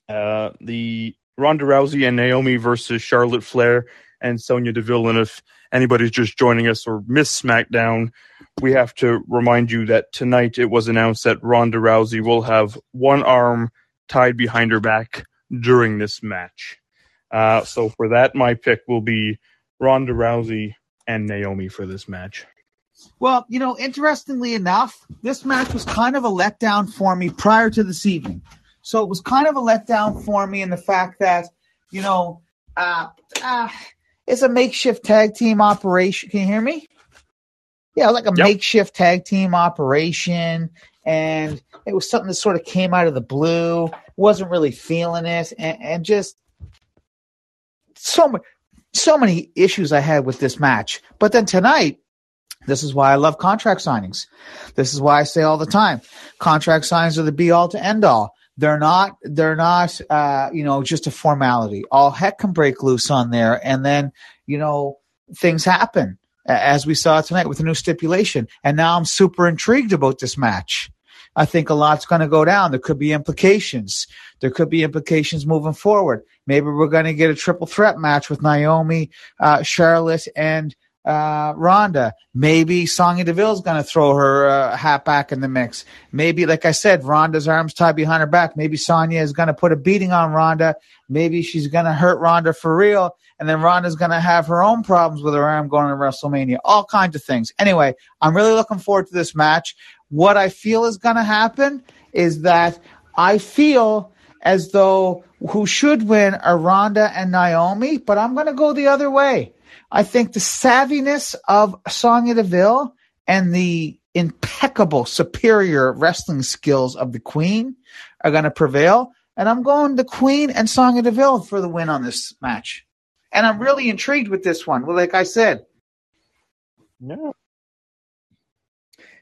uh, the Ronda Rousey and Naomi versus Charlotte Flair and Sonya Deville. And if anybody's just joining us or missed SmackDown, we have to remind you that tonight it was announced that Ronda Rousey will have one arm tied behind her back during this match. Uh, so for that, my pick will be Ronda Rousey and Naomi for this match. Well, you know, interestingly enough, this match was kind of a letdown for me prior to this evening. So it was kind of a letdown for me in the fact that, you know, uh, uh, it's a makeshift tag team operation. Can you hear me? Yeah, like a Yep. makeshift tag team operation. And it was something that sort of came out of the blue. Wasn't really feeling it. And, and just so many, so many issues I had with this match. But then tonight, this is why I love contract signings. This is why I say all the time, contract signings are the be all to end all. They're not. They're not. Uh, you know, just a formality. All heck can break loose on there, and then you know things happen as we saw tonight with a new stipulation. And now I'm super intrigued about this match. I think a lot's going to go down. There could be implications. There could be implications moving forward. Maybe we're going to get a triple threat match with Naomi, uh, Charlotte, and uh. Maybe Sonya Deville's going to throw her uh, hat back in the mix. Maybe, like I said, Ronda's arms tied behind her back. Maybe Sonya is going to put a beating on Ronda. Maybe she's going to hurt Ronda for real. And then Ronda's going to have her own problems with her arm going to WrestleMania. All kinds of things. Anyway, I'm really looking forward to this match. What I feel is going to happen is that I feel as though who should win are Ronda and Naomi, but I'm going to go the other way. I think the savviness of Sonya Deville and the impeccable, superior wrestling skills of the Queen are going to prevail. And I'm going the Queen and Sonya Deville for the win on this match. And I'm really intrigued with this one. Well, like I said, Yeah.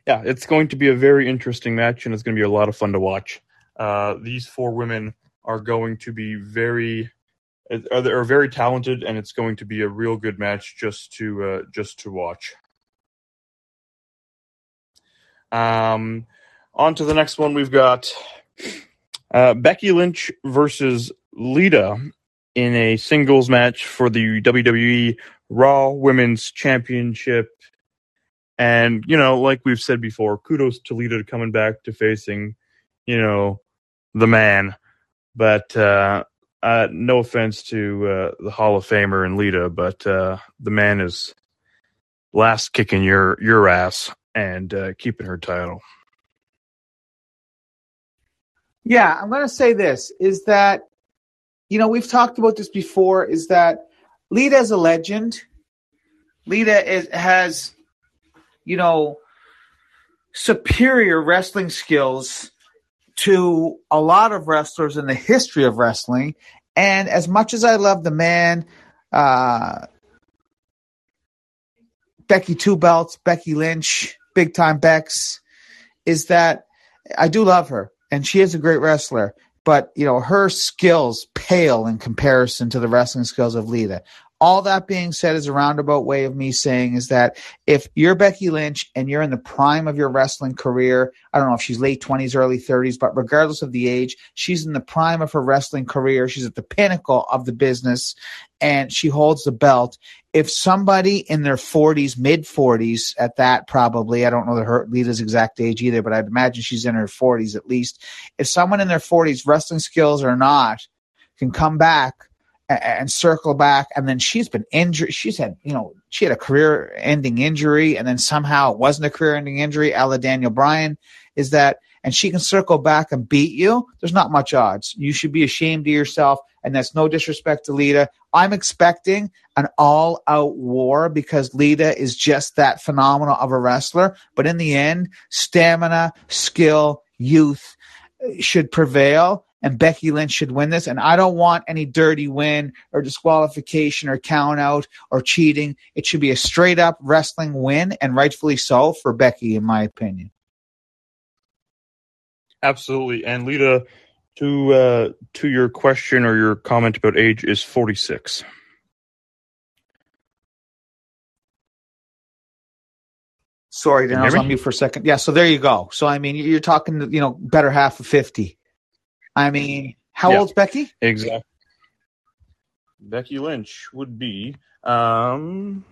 Yeah, it's going to be a very interesting match, and it's going to be a lot of fun to watch. Uh, these four women are going to be very are, are very talented, and it's going to be a real good match just to uh, just to watch. Um, on to the next one. We've got uh, Becky Lynch versus Lita in a singles match for the WWE Raw Women's Championship. And, you know, like we've said before, kudos to Lita coming back to facing, you know, the man. But uh, uh, no offense to uh, the Hall of Famer and Lita, but uh, the man is last kicking your your ass and uh, keeping her title. Yeah, I'm going to say this is that, you know, we've talked about this before, is that Lita is a legend. Lita is, has, you know, superior wrestling skills to a lot of wrestlers in the history of wrestling. And as much as I love the man, uh, Becky Two Belts, Becky Lynch, Big Time Bex, is that I do love her and she is a great wrestler. But you know her skills pale in comparison to the wrestling skills of Lita. All that being said is a roundabout way of me saying is that if you're Becky Lynch and you're in the prime of your wrestling career, I don't know if she's late 20s, early 30s, but regardless of the age, she's in the prime of her wrestling career. She's at the pinnacle of the business and she holds the belt. If somebody in their 40s, mid 40s, at that probably, I don't know her Lita's exact age either, but I'd imagine she's in her 40s at least. If someone in their 40s, wrestling skills or not, can come back and circle back and then she's been injured she's had you know she had a career ending injury and then somehow it wasn't a career ending injury Ella Daniel Bryan is that and she can circle back and beat you? There's not much odds. You should be ashamed of yourself and that's no disrespect to Lita. I'm expecting an all out war because Lita is just that phenomenal of a wrestler but in the end stamina skill youth uh, should prevail and Becky Lynch should win this. And I don't want any dirty win or disqualification or count out or cheating. It should be a straight up wrestling win, and rightfully so for Becky, in my opinion. Absolutely. And Lita, to uh, to your question or your comment about age, is forty six. Sorry, then I was on mute for a second. Yeah, so there you go. So I mean, you're talking, you know, better half of fifty. I mean, how yeah, old's Becky? Exactly. Becky Lynch would be um,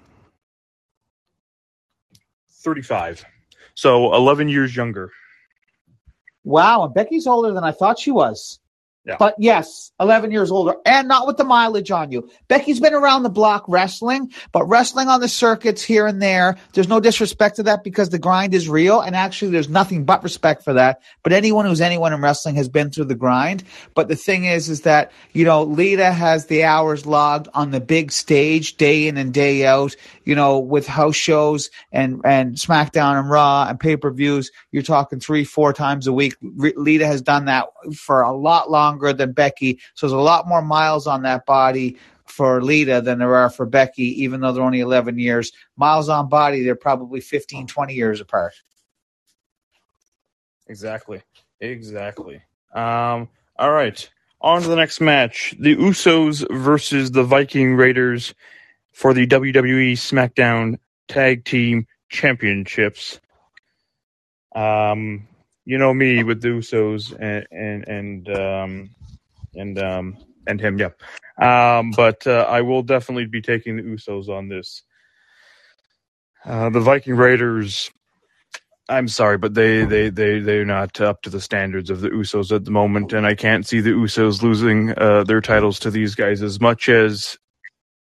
35. So 11 years younger. Wow, and Becky's older than I thought she was. Yeah. But yes, 11 years older and not with the mileage on you. Becky's been around the block wrestling, but wrestling on the circuits here and there. There's no disrespect to that because the grind is real. And actually, there's nothing but respect for that. But anyone who's anyone in wrestling has been through the grind. But the thing is, is that, you know, Lita has the hours logged on the big stage day in and day out, you know, with house shows and, and SmackDown and Raw and pay per views. You're talking three, four times a week. Lita has done that for a lot longer longer than Becky. So there's a lot more miles on that body for Lita than there are for Becky, even though they're only 11 years. Miles on body, they're probably 15, 20 years apart. Exactly. Exactly. Um, all right. On to the next match the Usos versus the Viking Raiders for the WWE SmackDown Tag Team Championships. Um, you know me with the Usos and and and um, and um, and him, yeah. Um, but uh, I will definitely be taking the Usos on this. Uh, the Viking Raiders. I'm sorry, but they they they they're not up to the standards of the Usos at the moment, and I can't see the Usos losing uh, their titles to these guys as much as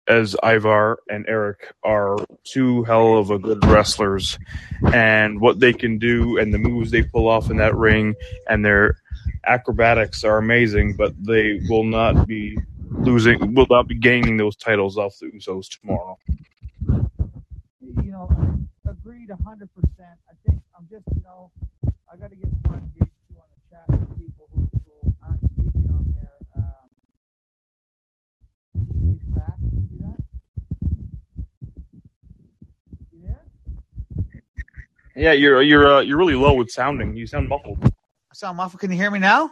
as Ivar and Erik are two hell of a good wrestlers, and what they can do and the moves they pull off in that ring and their acrobatics are amazing. But they will not be losing, will not be gaining those titles off the Usos tomorrow. You know, agreed hundred percent. I think I'm just, you know, I got to get engaged too on the chat with people who, who aren't speaking on there. Um, back. Yeah, you're you're uh, you're really low with sounding. You sound muffled. I sound muffled. Can you hear me now?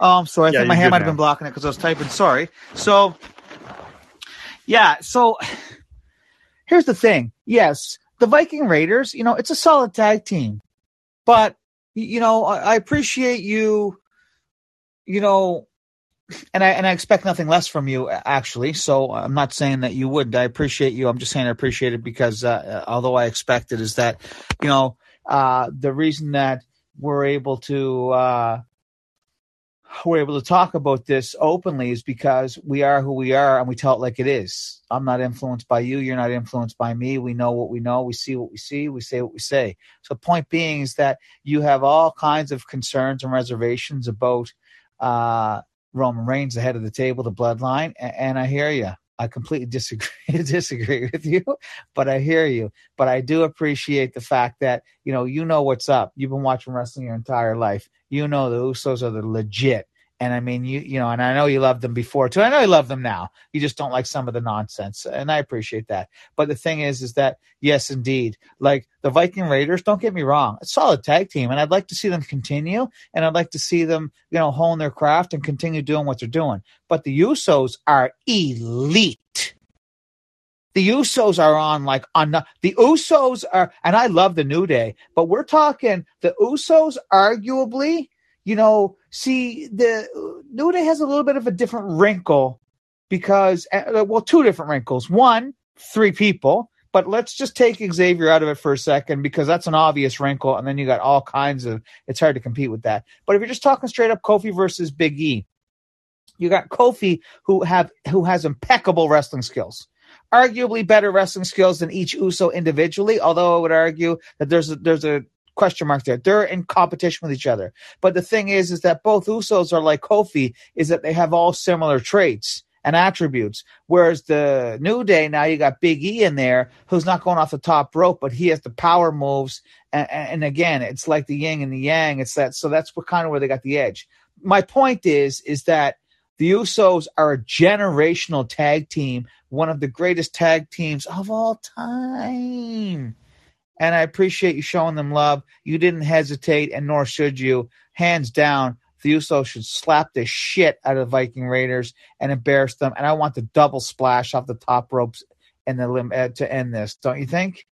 Oh, I'm sorry. I Yeah, think my hand might have been blocking it because I was typing. Sorry. So, yeah. So, here's the thing. Yes, the Viking Raiders. You know, it's a solid tag team, but you know, I, I appreciate you. You know, and I and I expect nothing less from you, actually. So I'm not saying that you would. I appreciate you. I'm just saying I appreciate it because uh, although I expect it, is that you know uh, the reason that we're able to. Uh, we're able to talk about this openly is because we are who we are and we tell it like it is. I'm not influenced by you. You're not influenced by me. We know what we know. We see what we see. We say what we say. So, the point being is that you have all kinds of concerns and reservations about uh, Roman Reigns, the head of the table, the bloodline, and, and I hear you. I completely disagree disagree with you, but I hear you. But I do appreciate the fact that you know you know what's up. You've been watching wrestling your entire life. You know the Usos are the legit. And I mean, you you know, and I know you loved them before too. I know you love them now. You just don't like some of the nonsense, and I appreciate that. But the thing is, is that yes, indeed, like the Viking Raiders. Don't get me wrong, a solid tag team, and I'd like to see them continue, and I'd like to see them, you know, hone their craft and continue doing what they're doing. But the Usos are elite. The Usos are on like on the, the Usos are, and I love the New Day, but we're talking the Usos arguably you know, see the New Day has a little bit of a different wrinkle because, uh, well, two different wrinkles. One, three people, but let's just take Xavier out of it for a second because that's an obvious wrinkle, and then you got all kinds of. It's hard to compete with that. But if you're just talking straight up Kofi versus Big E, you got Kofi who have who has impeccable wrestling skills. Arguably better wrestling skills than each Uso individually, although I would argue that there's a, there's a question mark there. They're in competition with each other. But the thing is, is that both Usos are like Kofi, is that they have all similar traits and attributes. Whereas the New Day, now you got Big E in there, who's not going off the top rope, but he has the power moves. And, and again, it's like the yin and the yang. It's that, so that's what kind of where they got the edge. My point is, is that the Usos are a generational tag team, one of the greatest tag teams of all time and I appreciate you showing them love. You didn't hesitate, and nor should you. Hands down, the Usos should slap the shit out of the Viking Raiders and embarrass them. And I want the double splash off the top ropes and the lim- uh, to end this. Don't you think?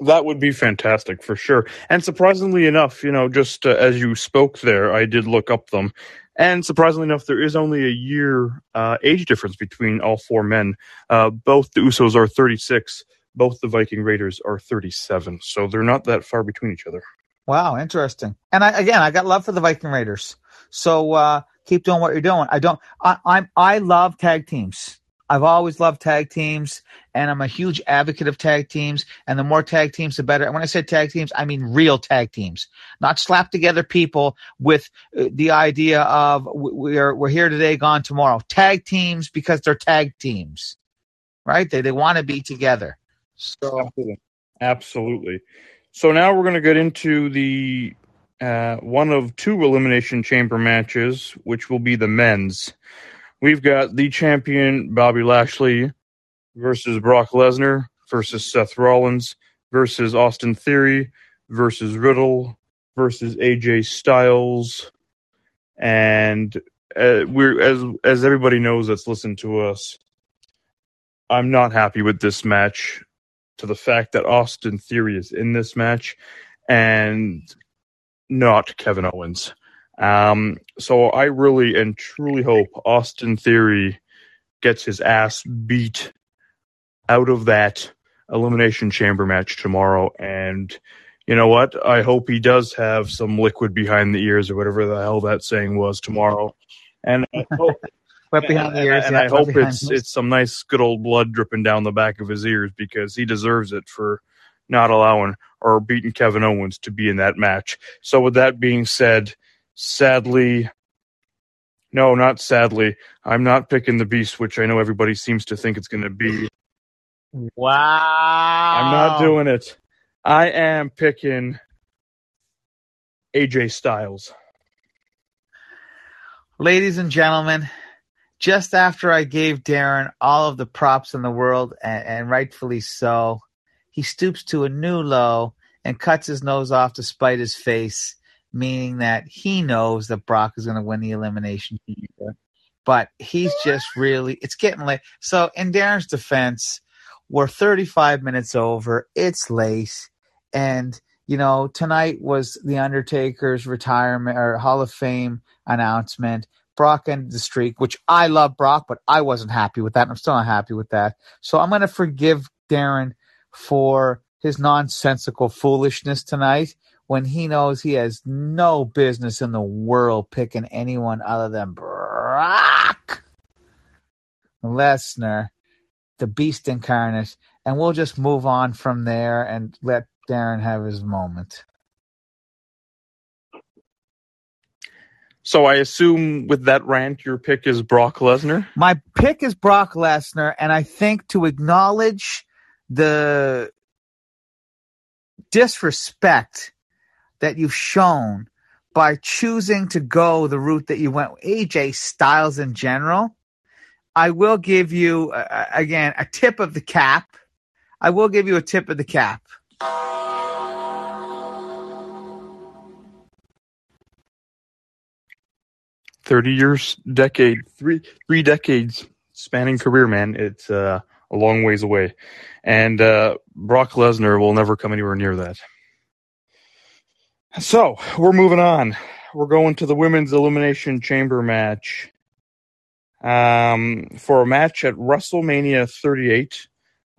That would be fantastic for sure. And surprisingly enough, you know, just uh, as you spoke there, I did look up them. And surprisingly enough, there is only a year uh, age difference between all four men. Uh, both the Usos are 36, both the Viking Raiders are 37. So they're not that far between each other. Wow, interesting. And I, again, I got love for the Viking Raiders. So uh, keep doing what you're doing. I don't. I, I'm. I love tag teams. I've always loved tag teams, and I'm a huge advocate of tag teams. And the more tag teams, the better. And when I say tag teams, I mean real tag teams, not slapped together people with uh, the idea of we're we're here today, gone tomorrow. Tag teams because they're tag teams, right? They they want to be together. So Absolutely. Absolutely. So now we're going to get into the uh, one of two elimination chamber matches, which will be the men's. We've got the champion Bobby Lashley versus Brock Lesnar versus Seth Rollins versus Austin Theory versus Riddle versus AJ Styles, and uh, we're as as everybody knows that's listened to us. I'm not happy with this match to the fact that Austin Theory is in this match and not Kevin Owens. Um, so I really and truly hope Austin Theory gets his ass beat out of that elimination chamber match tomorrow. And you know what? I hope he does have some liquid behind the ears or whatever the hell that saying was tomorrow. And I hope wet behind the ears. and yeah, I hope it's it's some nice good old blood dripping down the back of his ears because he deserves it for not allowing or beating Kevin Owens to be in that match. So with that being said, sadly no, not sadly. I'm not picking the beast, which I know everybody seems to think it's going to be. Wow. I'm not doing it. I am picking AJ Styles. Ladies and gentlemen, just after I gave Darren all of the props in the world, and, and rightfully so, he stoops to a new low and cuts his nose off to spite his face. Meaning that he knows that Brock is going to win the elimination. But he's just really, it's getting late. So, in Darren's defense, we're 35 minutes over. It's late. And, you know, tonight was The Undertaker's retirement or Hall of Fame announcement. Brock ended the streak, which I love Brock, but I wasn't happy with that. And I'm still not happy with that. So I'm going to forgive Darren for his nonsensical foolishness tonight when he knows he has no business in the world picking anyone other than Brock Lesnar, the beast incarnate. And we'll just move on from there and let Darren have his moment. So I assume with that rant, your pick is Brock Lesnar. My pick is Brock Lesnar, and I think to acknowledge the disrespect that you've shown by choosing to go the route that you went, AJ Styles in general, I will give you uh, again a tip of the cap. I will give you a tip of the cap. 30 years, decade, three three decades spanning career, man. It's uh, a long ways away. And uh, Brock Lesnar will never come anywhere near that. So we're moving on. We're going to the women's elimination chamber match. Um, for a match at WrestleMania 38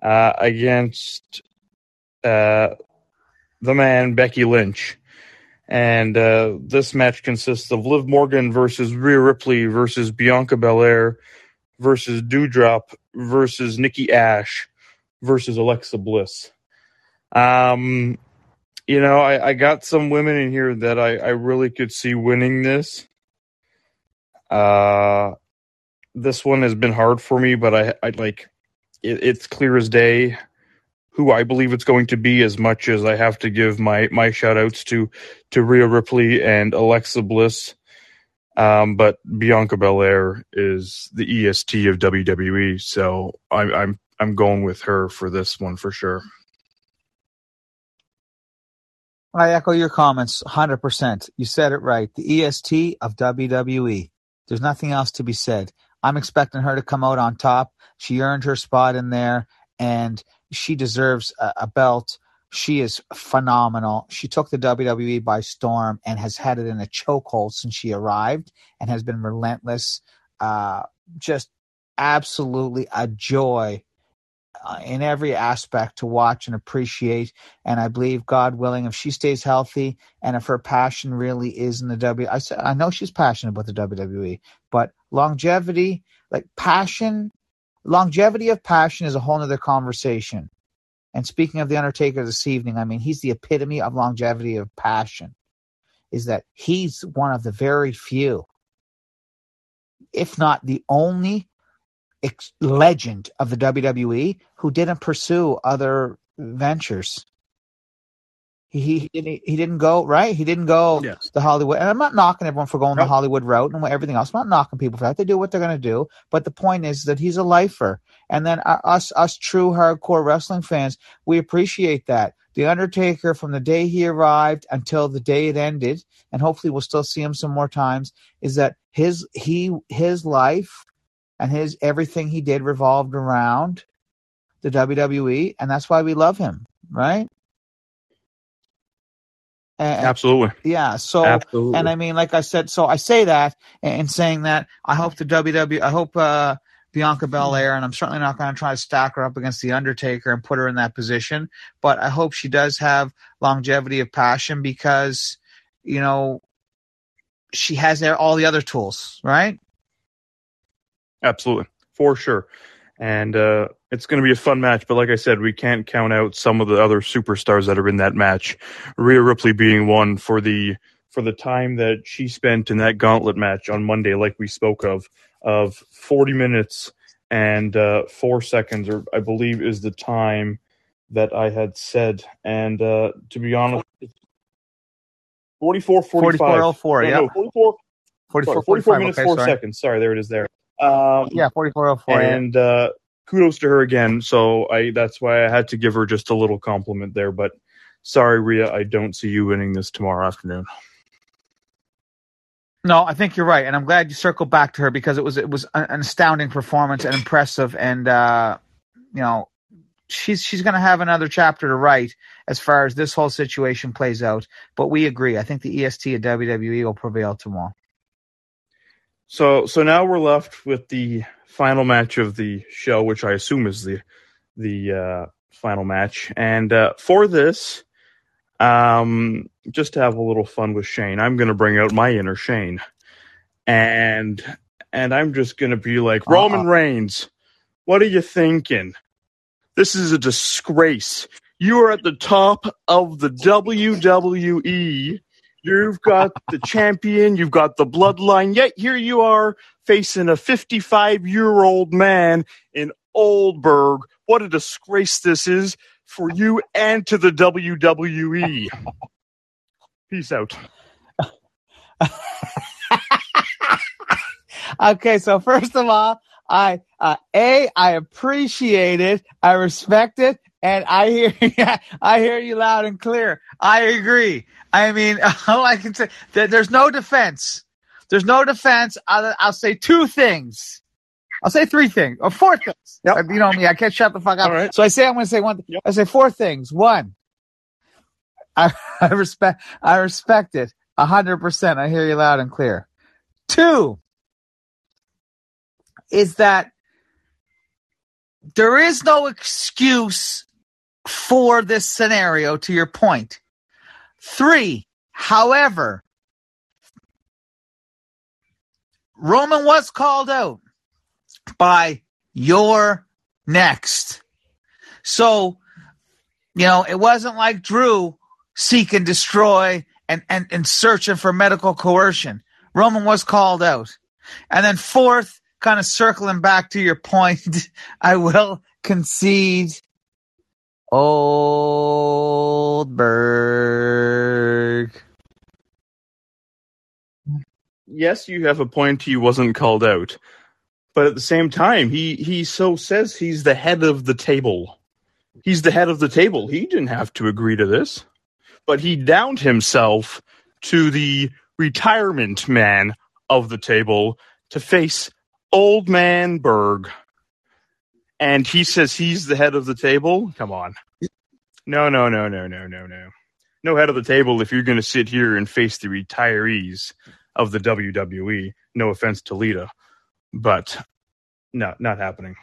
uh, against uh, the man Becky Lynch. And uh, this match consists of Liv Morgan versus Rhea Ripley versus Bianca Belair versus Doudrop versus Nikki Ash versus Alexa Bliss. Um, you know, I, I got some women in here that I, I really could see winning this. Uh, this one has been hard for me, but I, I like it, it's clear as day who I believe it's going to be as much as I have to give my my shout outs to to Rhea Ripley and Alexa Bliss. Um, but Bianca Belair is the EST of WWE, so I'm I'm I'm going with her for this one for sure. I echo your comments 100%. You said it right. The EST of WWE. There's nothing else to be said. I'm expecting her to come out on top. She earned her spot in there, and she deserves a, a belt. She is phenomenal. She took the WWE by storm and has had it in a chokehold since she arrived and has been relentless. Uh, just absolutely a joy Uh, in every aspect to watch and appreciate. And I believe, God willing, if she stays healthy and if her passion really is in the W, I, I know she's passionate about the WWE, but longevity, like passion, longevity of passion is a whole other conversation. And speaking of the Undertaker this evening, I mean, he's the epitome of longevity of passion. Is that he's one of the very few, if not the only ex- legend of the WWE who didn't pursue other ventures. He, he didn't he didn't go right. He didn't go Yes. the Hollywood. And I'm not knocking everyone for going the Hollywood route and everything else. I'm not knocking people for that. They do what they're going to do. But the point is that he's a lifer. And then uh, us us true hardcore wrestling fans, we appreciate that. The Undertaker, from the day he arrived until the day it ended, and hopefully we'll still see him some more times, is that his he his life and his everything he did revolved around the WWE, and that's why we love him, right? And, Absolutely. yeah. So Absolutely. and I mean, like I said, so I say that and saying that I hope the WWE, I hope uh, Bianca Belair, and I'm certainly not going to try to stack her up against the Undertaker and put her in that position, but I hope she does have longevity of passion because, you know, she has there all the other tools, right? Absolutely, for sure. And uh, it's going to be a fun match. But like I said, we can't count out some of the other superstars that are in that match. Rhea Ripley being one for the for the time that she spent in that gauntlet match on Monday, like we spoke of, of 40 minutes and uh, four seconds, or I believe is the time that I had said. And uh, to be honest, 44 45. 4404, No, yeah. no, 44, 44, sorry, 44 45, minutes, okay, four sorry. seconds. Sorry, there it is there. Um, Yeah, 4404. yeah. and uh, kudos to her again. So I that's why I had to give her just a little compliment there. But sorry, Rhea, I don't see you winning this tomorrow afternoon. No, I think you're right, and I'm glad you circled back to her because it was it was an astounding performance and impressive, and uh, you know she's she's going to have another chapter to write as far as this whole situation plays out. But we agree. I think the EST at WWE will prevail tomorrow. So so now we're left with the final match of the show, which I assume is the the uh, final match. And uh, for this, um, just to have a little fun with Shane, I'm going to bring out my inner Shane, and and I'm just going to be like uh-uh. Roman Reigns. What are you thinking? This is a disgrace. You are at the top of the WWE. You've got the champion, you've got the bloodline, yet here you are facing a 55 year old man in Oldberg. What a disgrace this is for you and to the WWE. Peace out. okay, so first of all, I uh, a I appreciate it, I respect it, and I hear I hear you loud and clear. I agree. I mean, all I can say that there's no defense. There's no defense. I'll, I'll, say two things. I'll say three things or four things. Yep. You know me. I can't shut the fuck up. Right. So I say I'm going to say one. Yep. I say four things. One, I, I respect. I respect it a hundred percent. I hear you loud and clear. Two, is that there is no excuse for this scenario, to your point. Three, however, Roman was called out by your next. So, you know, it wasn't like Drew seek and destroy and, and, and searching for medical coercion. Roman was called out. And then fourth, kind of circling back to your point, I will concede Oldberg. Yes, you have a point. He wasn't called out, but at the same time, he he so says he's the head of the table. He's the head of the table. He didn't have to agree to this, but he downed himself to the retirement man of the table to face Old Man Berg. And he says he's the head of the table. Come on. No, no, no, no, no, no, no. No head of the table if you're going to sit here and face the retirees of the WWE. No offense to Lita, but no, not happening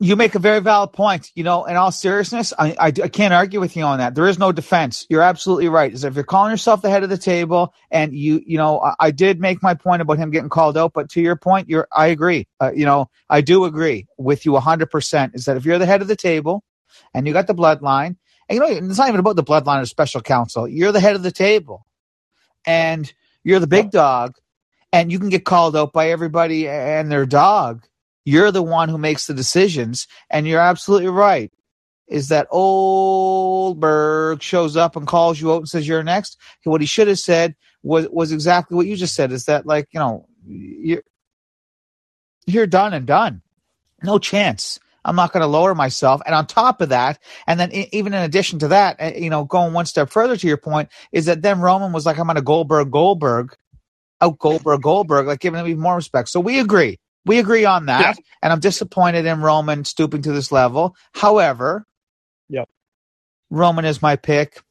you make a very valid point. You know, in all seriousness, I, I, I, can't argue with you on that. There is no defense. You're absolutely right. Is if you're calling yourself the head of the table, and you, you know, I, I did make my point about him getting called out, but to your point, you're, I agree. Uh, you know, I do agree with you 100%. Is that if you're the head of the table, and you got the bloodline, and you know, it's not even about the bloodline or special counsel. You're the head of the table, and you're the big dog, and you can get called out by everybody and their dog you're the one who makes the decisions, and you're absolutely right. Is that Oldberg shows up and calls you out and says you're next? What he should have said was was exactly what you just said. Is that like you know you're you're done and done, no chance. I'm not going to lower myself. And on top of that, and then even in addition to that, eh, you know, going one step further to your point, is that then Roman was like, I'm going to Goldberg, Goldberg, out Goldberg, Goldberg, like giving him even more respect. So we agree. We agree on that. Yeah. And I'm disappointed in Roman stooping to this level. However, yep. Roman is my pick.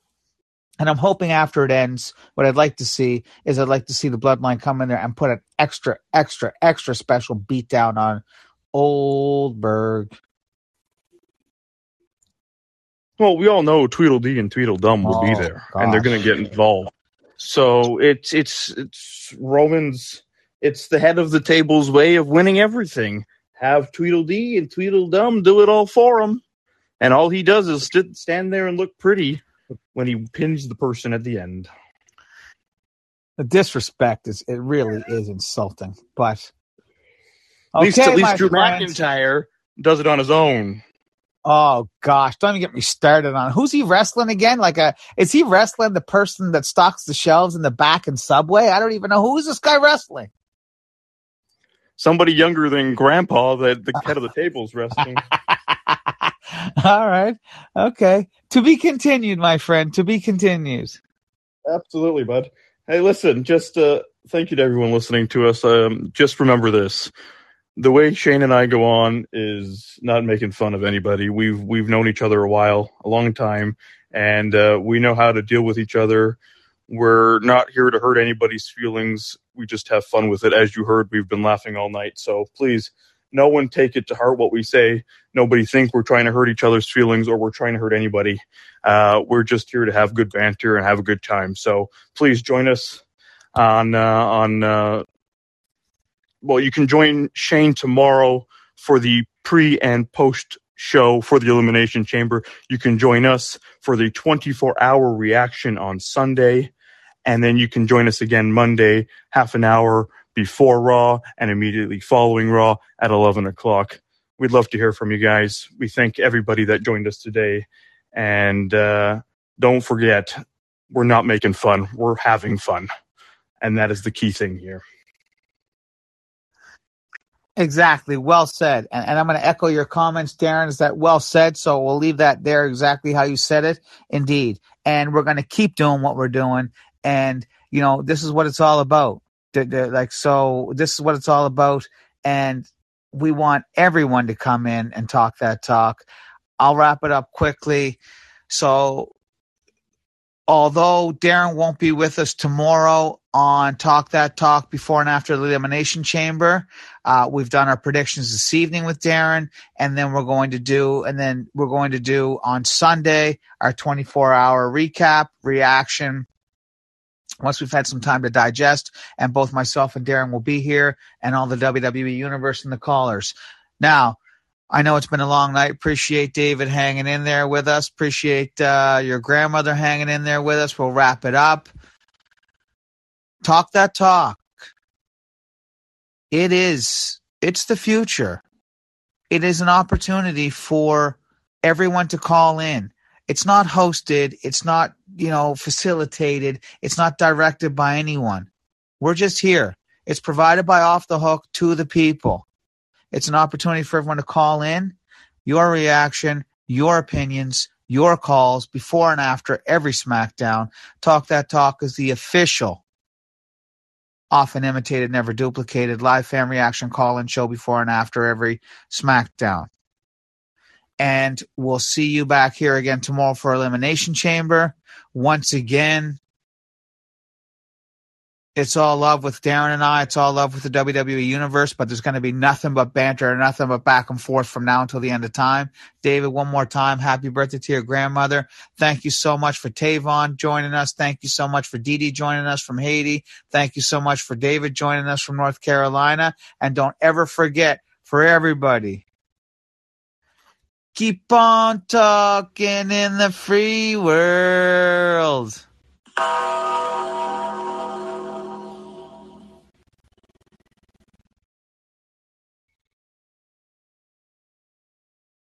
And I'm hoping after it ends, what I'd like to see is I'd like to see the bloodline come in there and put an extra, extra, extra special beat down on Oldberg. Well, we all know Tweedledee and Tweedledum will oh, be there, gosh. and they're going to get involved. So it's it's it's Roman's it's the head of the table's way of winning everything. Have Tweedledee and Tweedledum do it all for him. And all he does is st- stand there and look pretty when he pins the person at the end. The disrespect is it really is insulting. But at least at least Drew friends. McIntyre does it on his own. Oh gosh, don't even get me started on who's he wrestling again? Like a is he wrestling the person that stocks the shelves in the back in Subway? I don't even know who is this guy wrestling somebody younger than Grandpa that the head of the table is wrestling. All right. Okay. To be continued, my friend. To be continued. Absolutely, bud. Hey, listen, just uh, thank you to everyone listening to us. Um, just remember this: the way Shane and I go on is not making fun of anybody. We've we've known each other a while, a long time, and uh, we know how to deal with each other. We're not here to hurt anybody's feelings. We just have fun with it. As you heard, we've been laughing all night. So please, no one take it to heart what we say. Nobody think we're trying to hurt each other's feelings or we're trying to hurt anybody. Uh, we're just here to have good banter and have a good time. So please join us on uh, on. Uh, well, you can join Shane tomorrow for the pre and post show for the Elimination Chamber. You can join us for the 24 hour reaction on Sunday. And then you can join us again Monday, half an hour before Raw and immediately following Raw at 11 o'clock. We'd love to hear from you guys. We thank everybody that joined us today. And uh, don't forget, we're not making fun, we're having fun. And that is the key thing here. Exactly. Well said. And, and I'm going to echo your comments, Darren. Is that well said? So we'll leave that there exactly how you said it. Indeed. And we're going to keep doing what we're doing. And, you know, this is what it's all about. The, the, like, so this is what it's all about. And we want everyone to come in and talk that talk. I'll wrap it up quickly. So although Darren won't be with us tomorrow on Talk That Talk before and after the Elimination Chamber, uh, we've done our predictions this evening with Darren, and then we're going to do, and then we're going to do on Sunday our 24 hour recap reaction. Once we've had some time to digest, and both myself and Darren will be here, and all the WWE Universe and the callers. Now, I know it's been a long night. Appreciate David hanging in there with us. Appreciate uh, your grandmother hanging in there with us. We'll wrap it up. Talk that talk. It is. It's the future. It is an opportunity for everyone to call in. It's not hosted. It's not, you know, facilitated. It's not directed by anyone. We're just here. It's provided by Off the Hook to the people. It's an opportunity for everyone to call in your reaction, your opinions, your calls before and after every SmackDown. Talk That Talk is the official, often imitated, never duplicated live fan reaction call in show before and after every SmackDown. And we'll see you back here again tomorrow for Elimination Chamber. Once again, it's all love with Darren and I. It's all love with the WWE universe, but there's going to be nothing but banter and nothing but back and forth from now until the end of time. David, one more time, happy birthday to your grandmother. Thank you so much for Tavon joining us. Thank you so much for Dee Dee joining us from Haiti. Thank you so much for David joining us from North Carolina. And don't ever forget for everybody, keep on talking in the free world.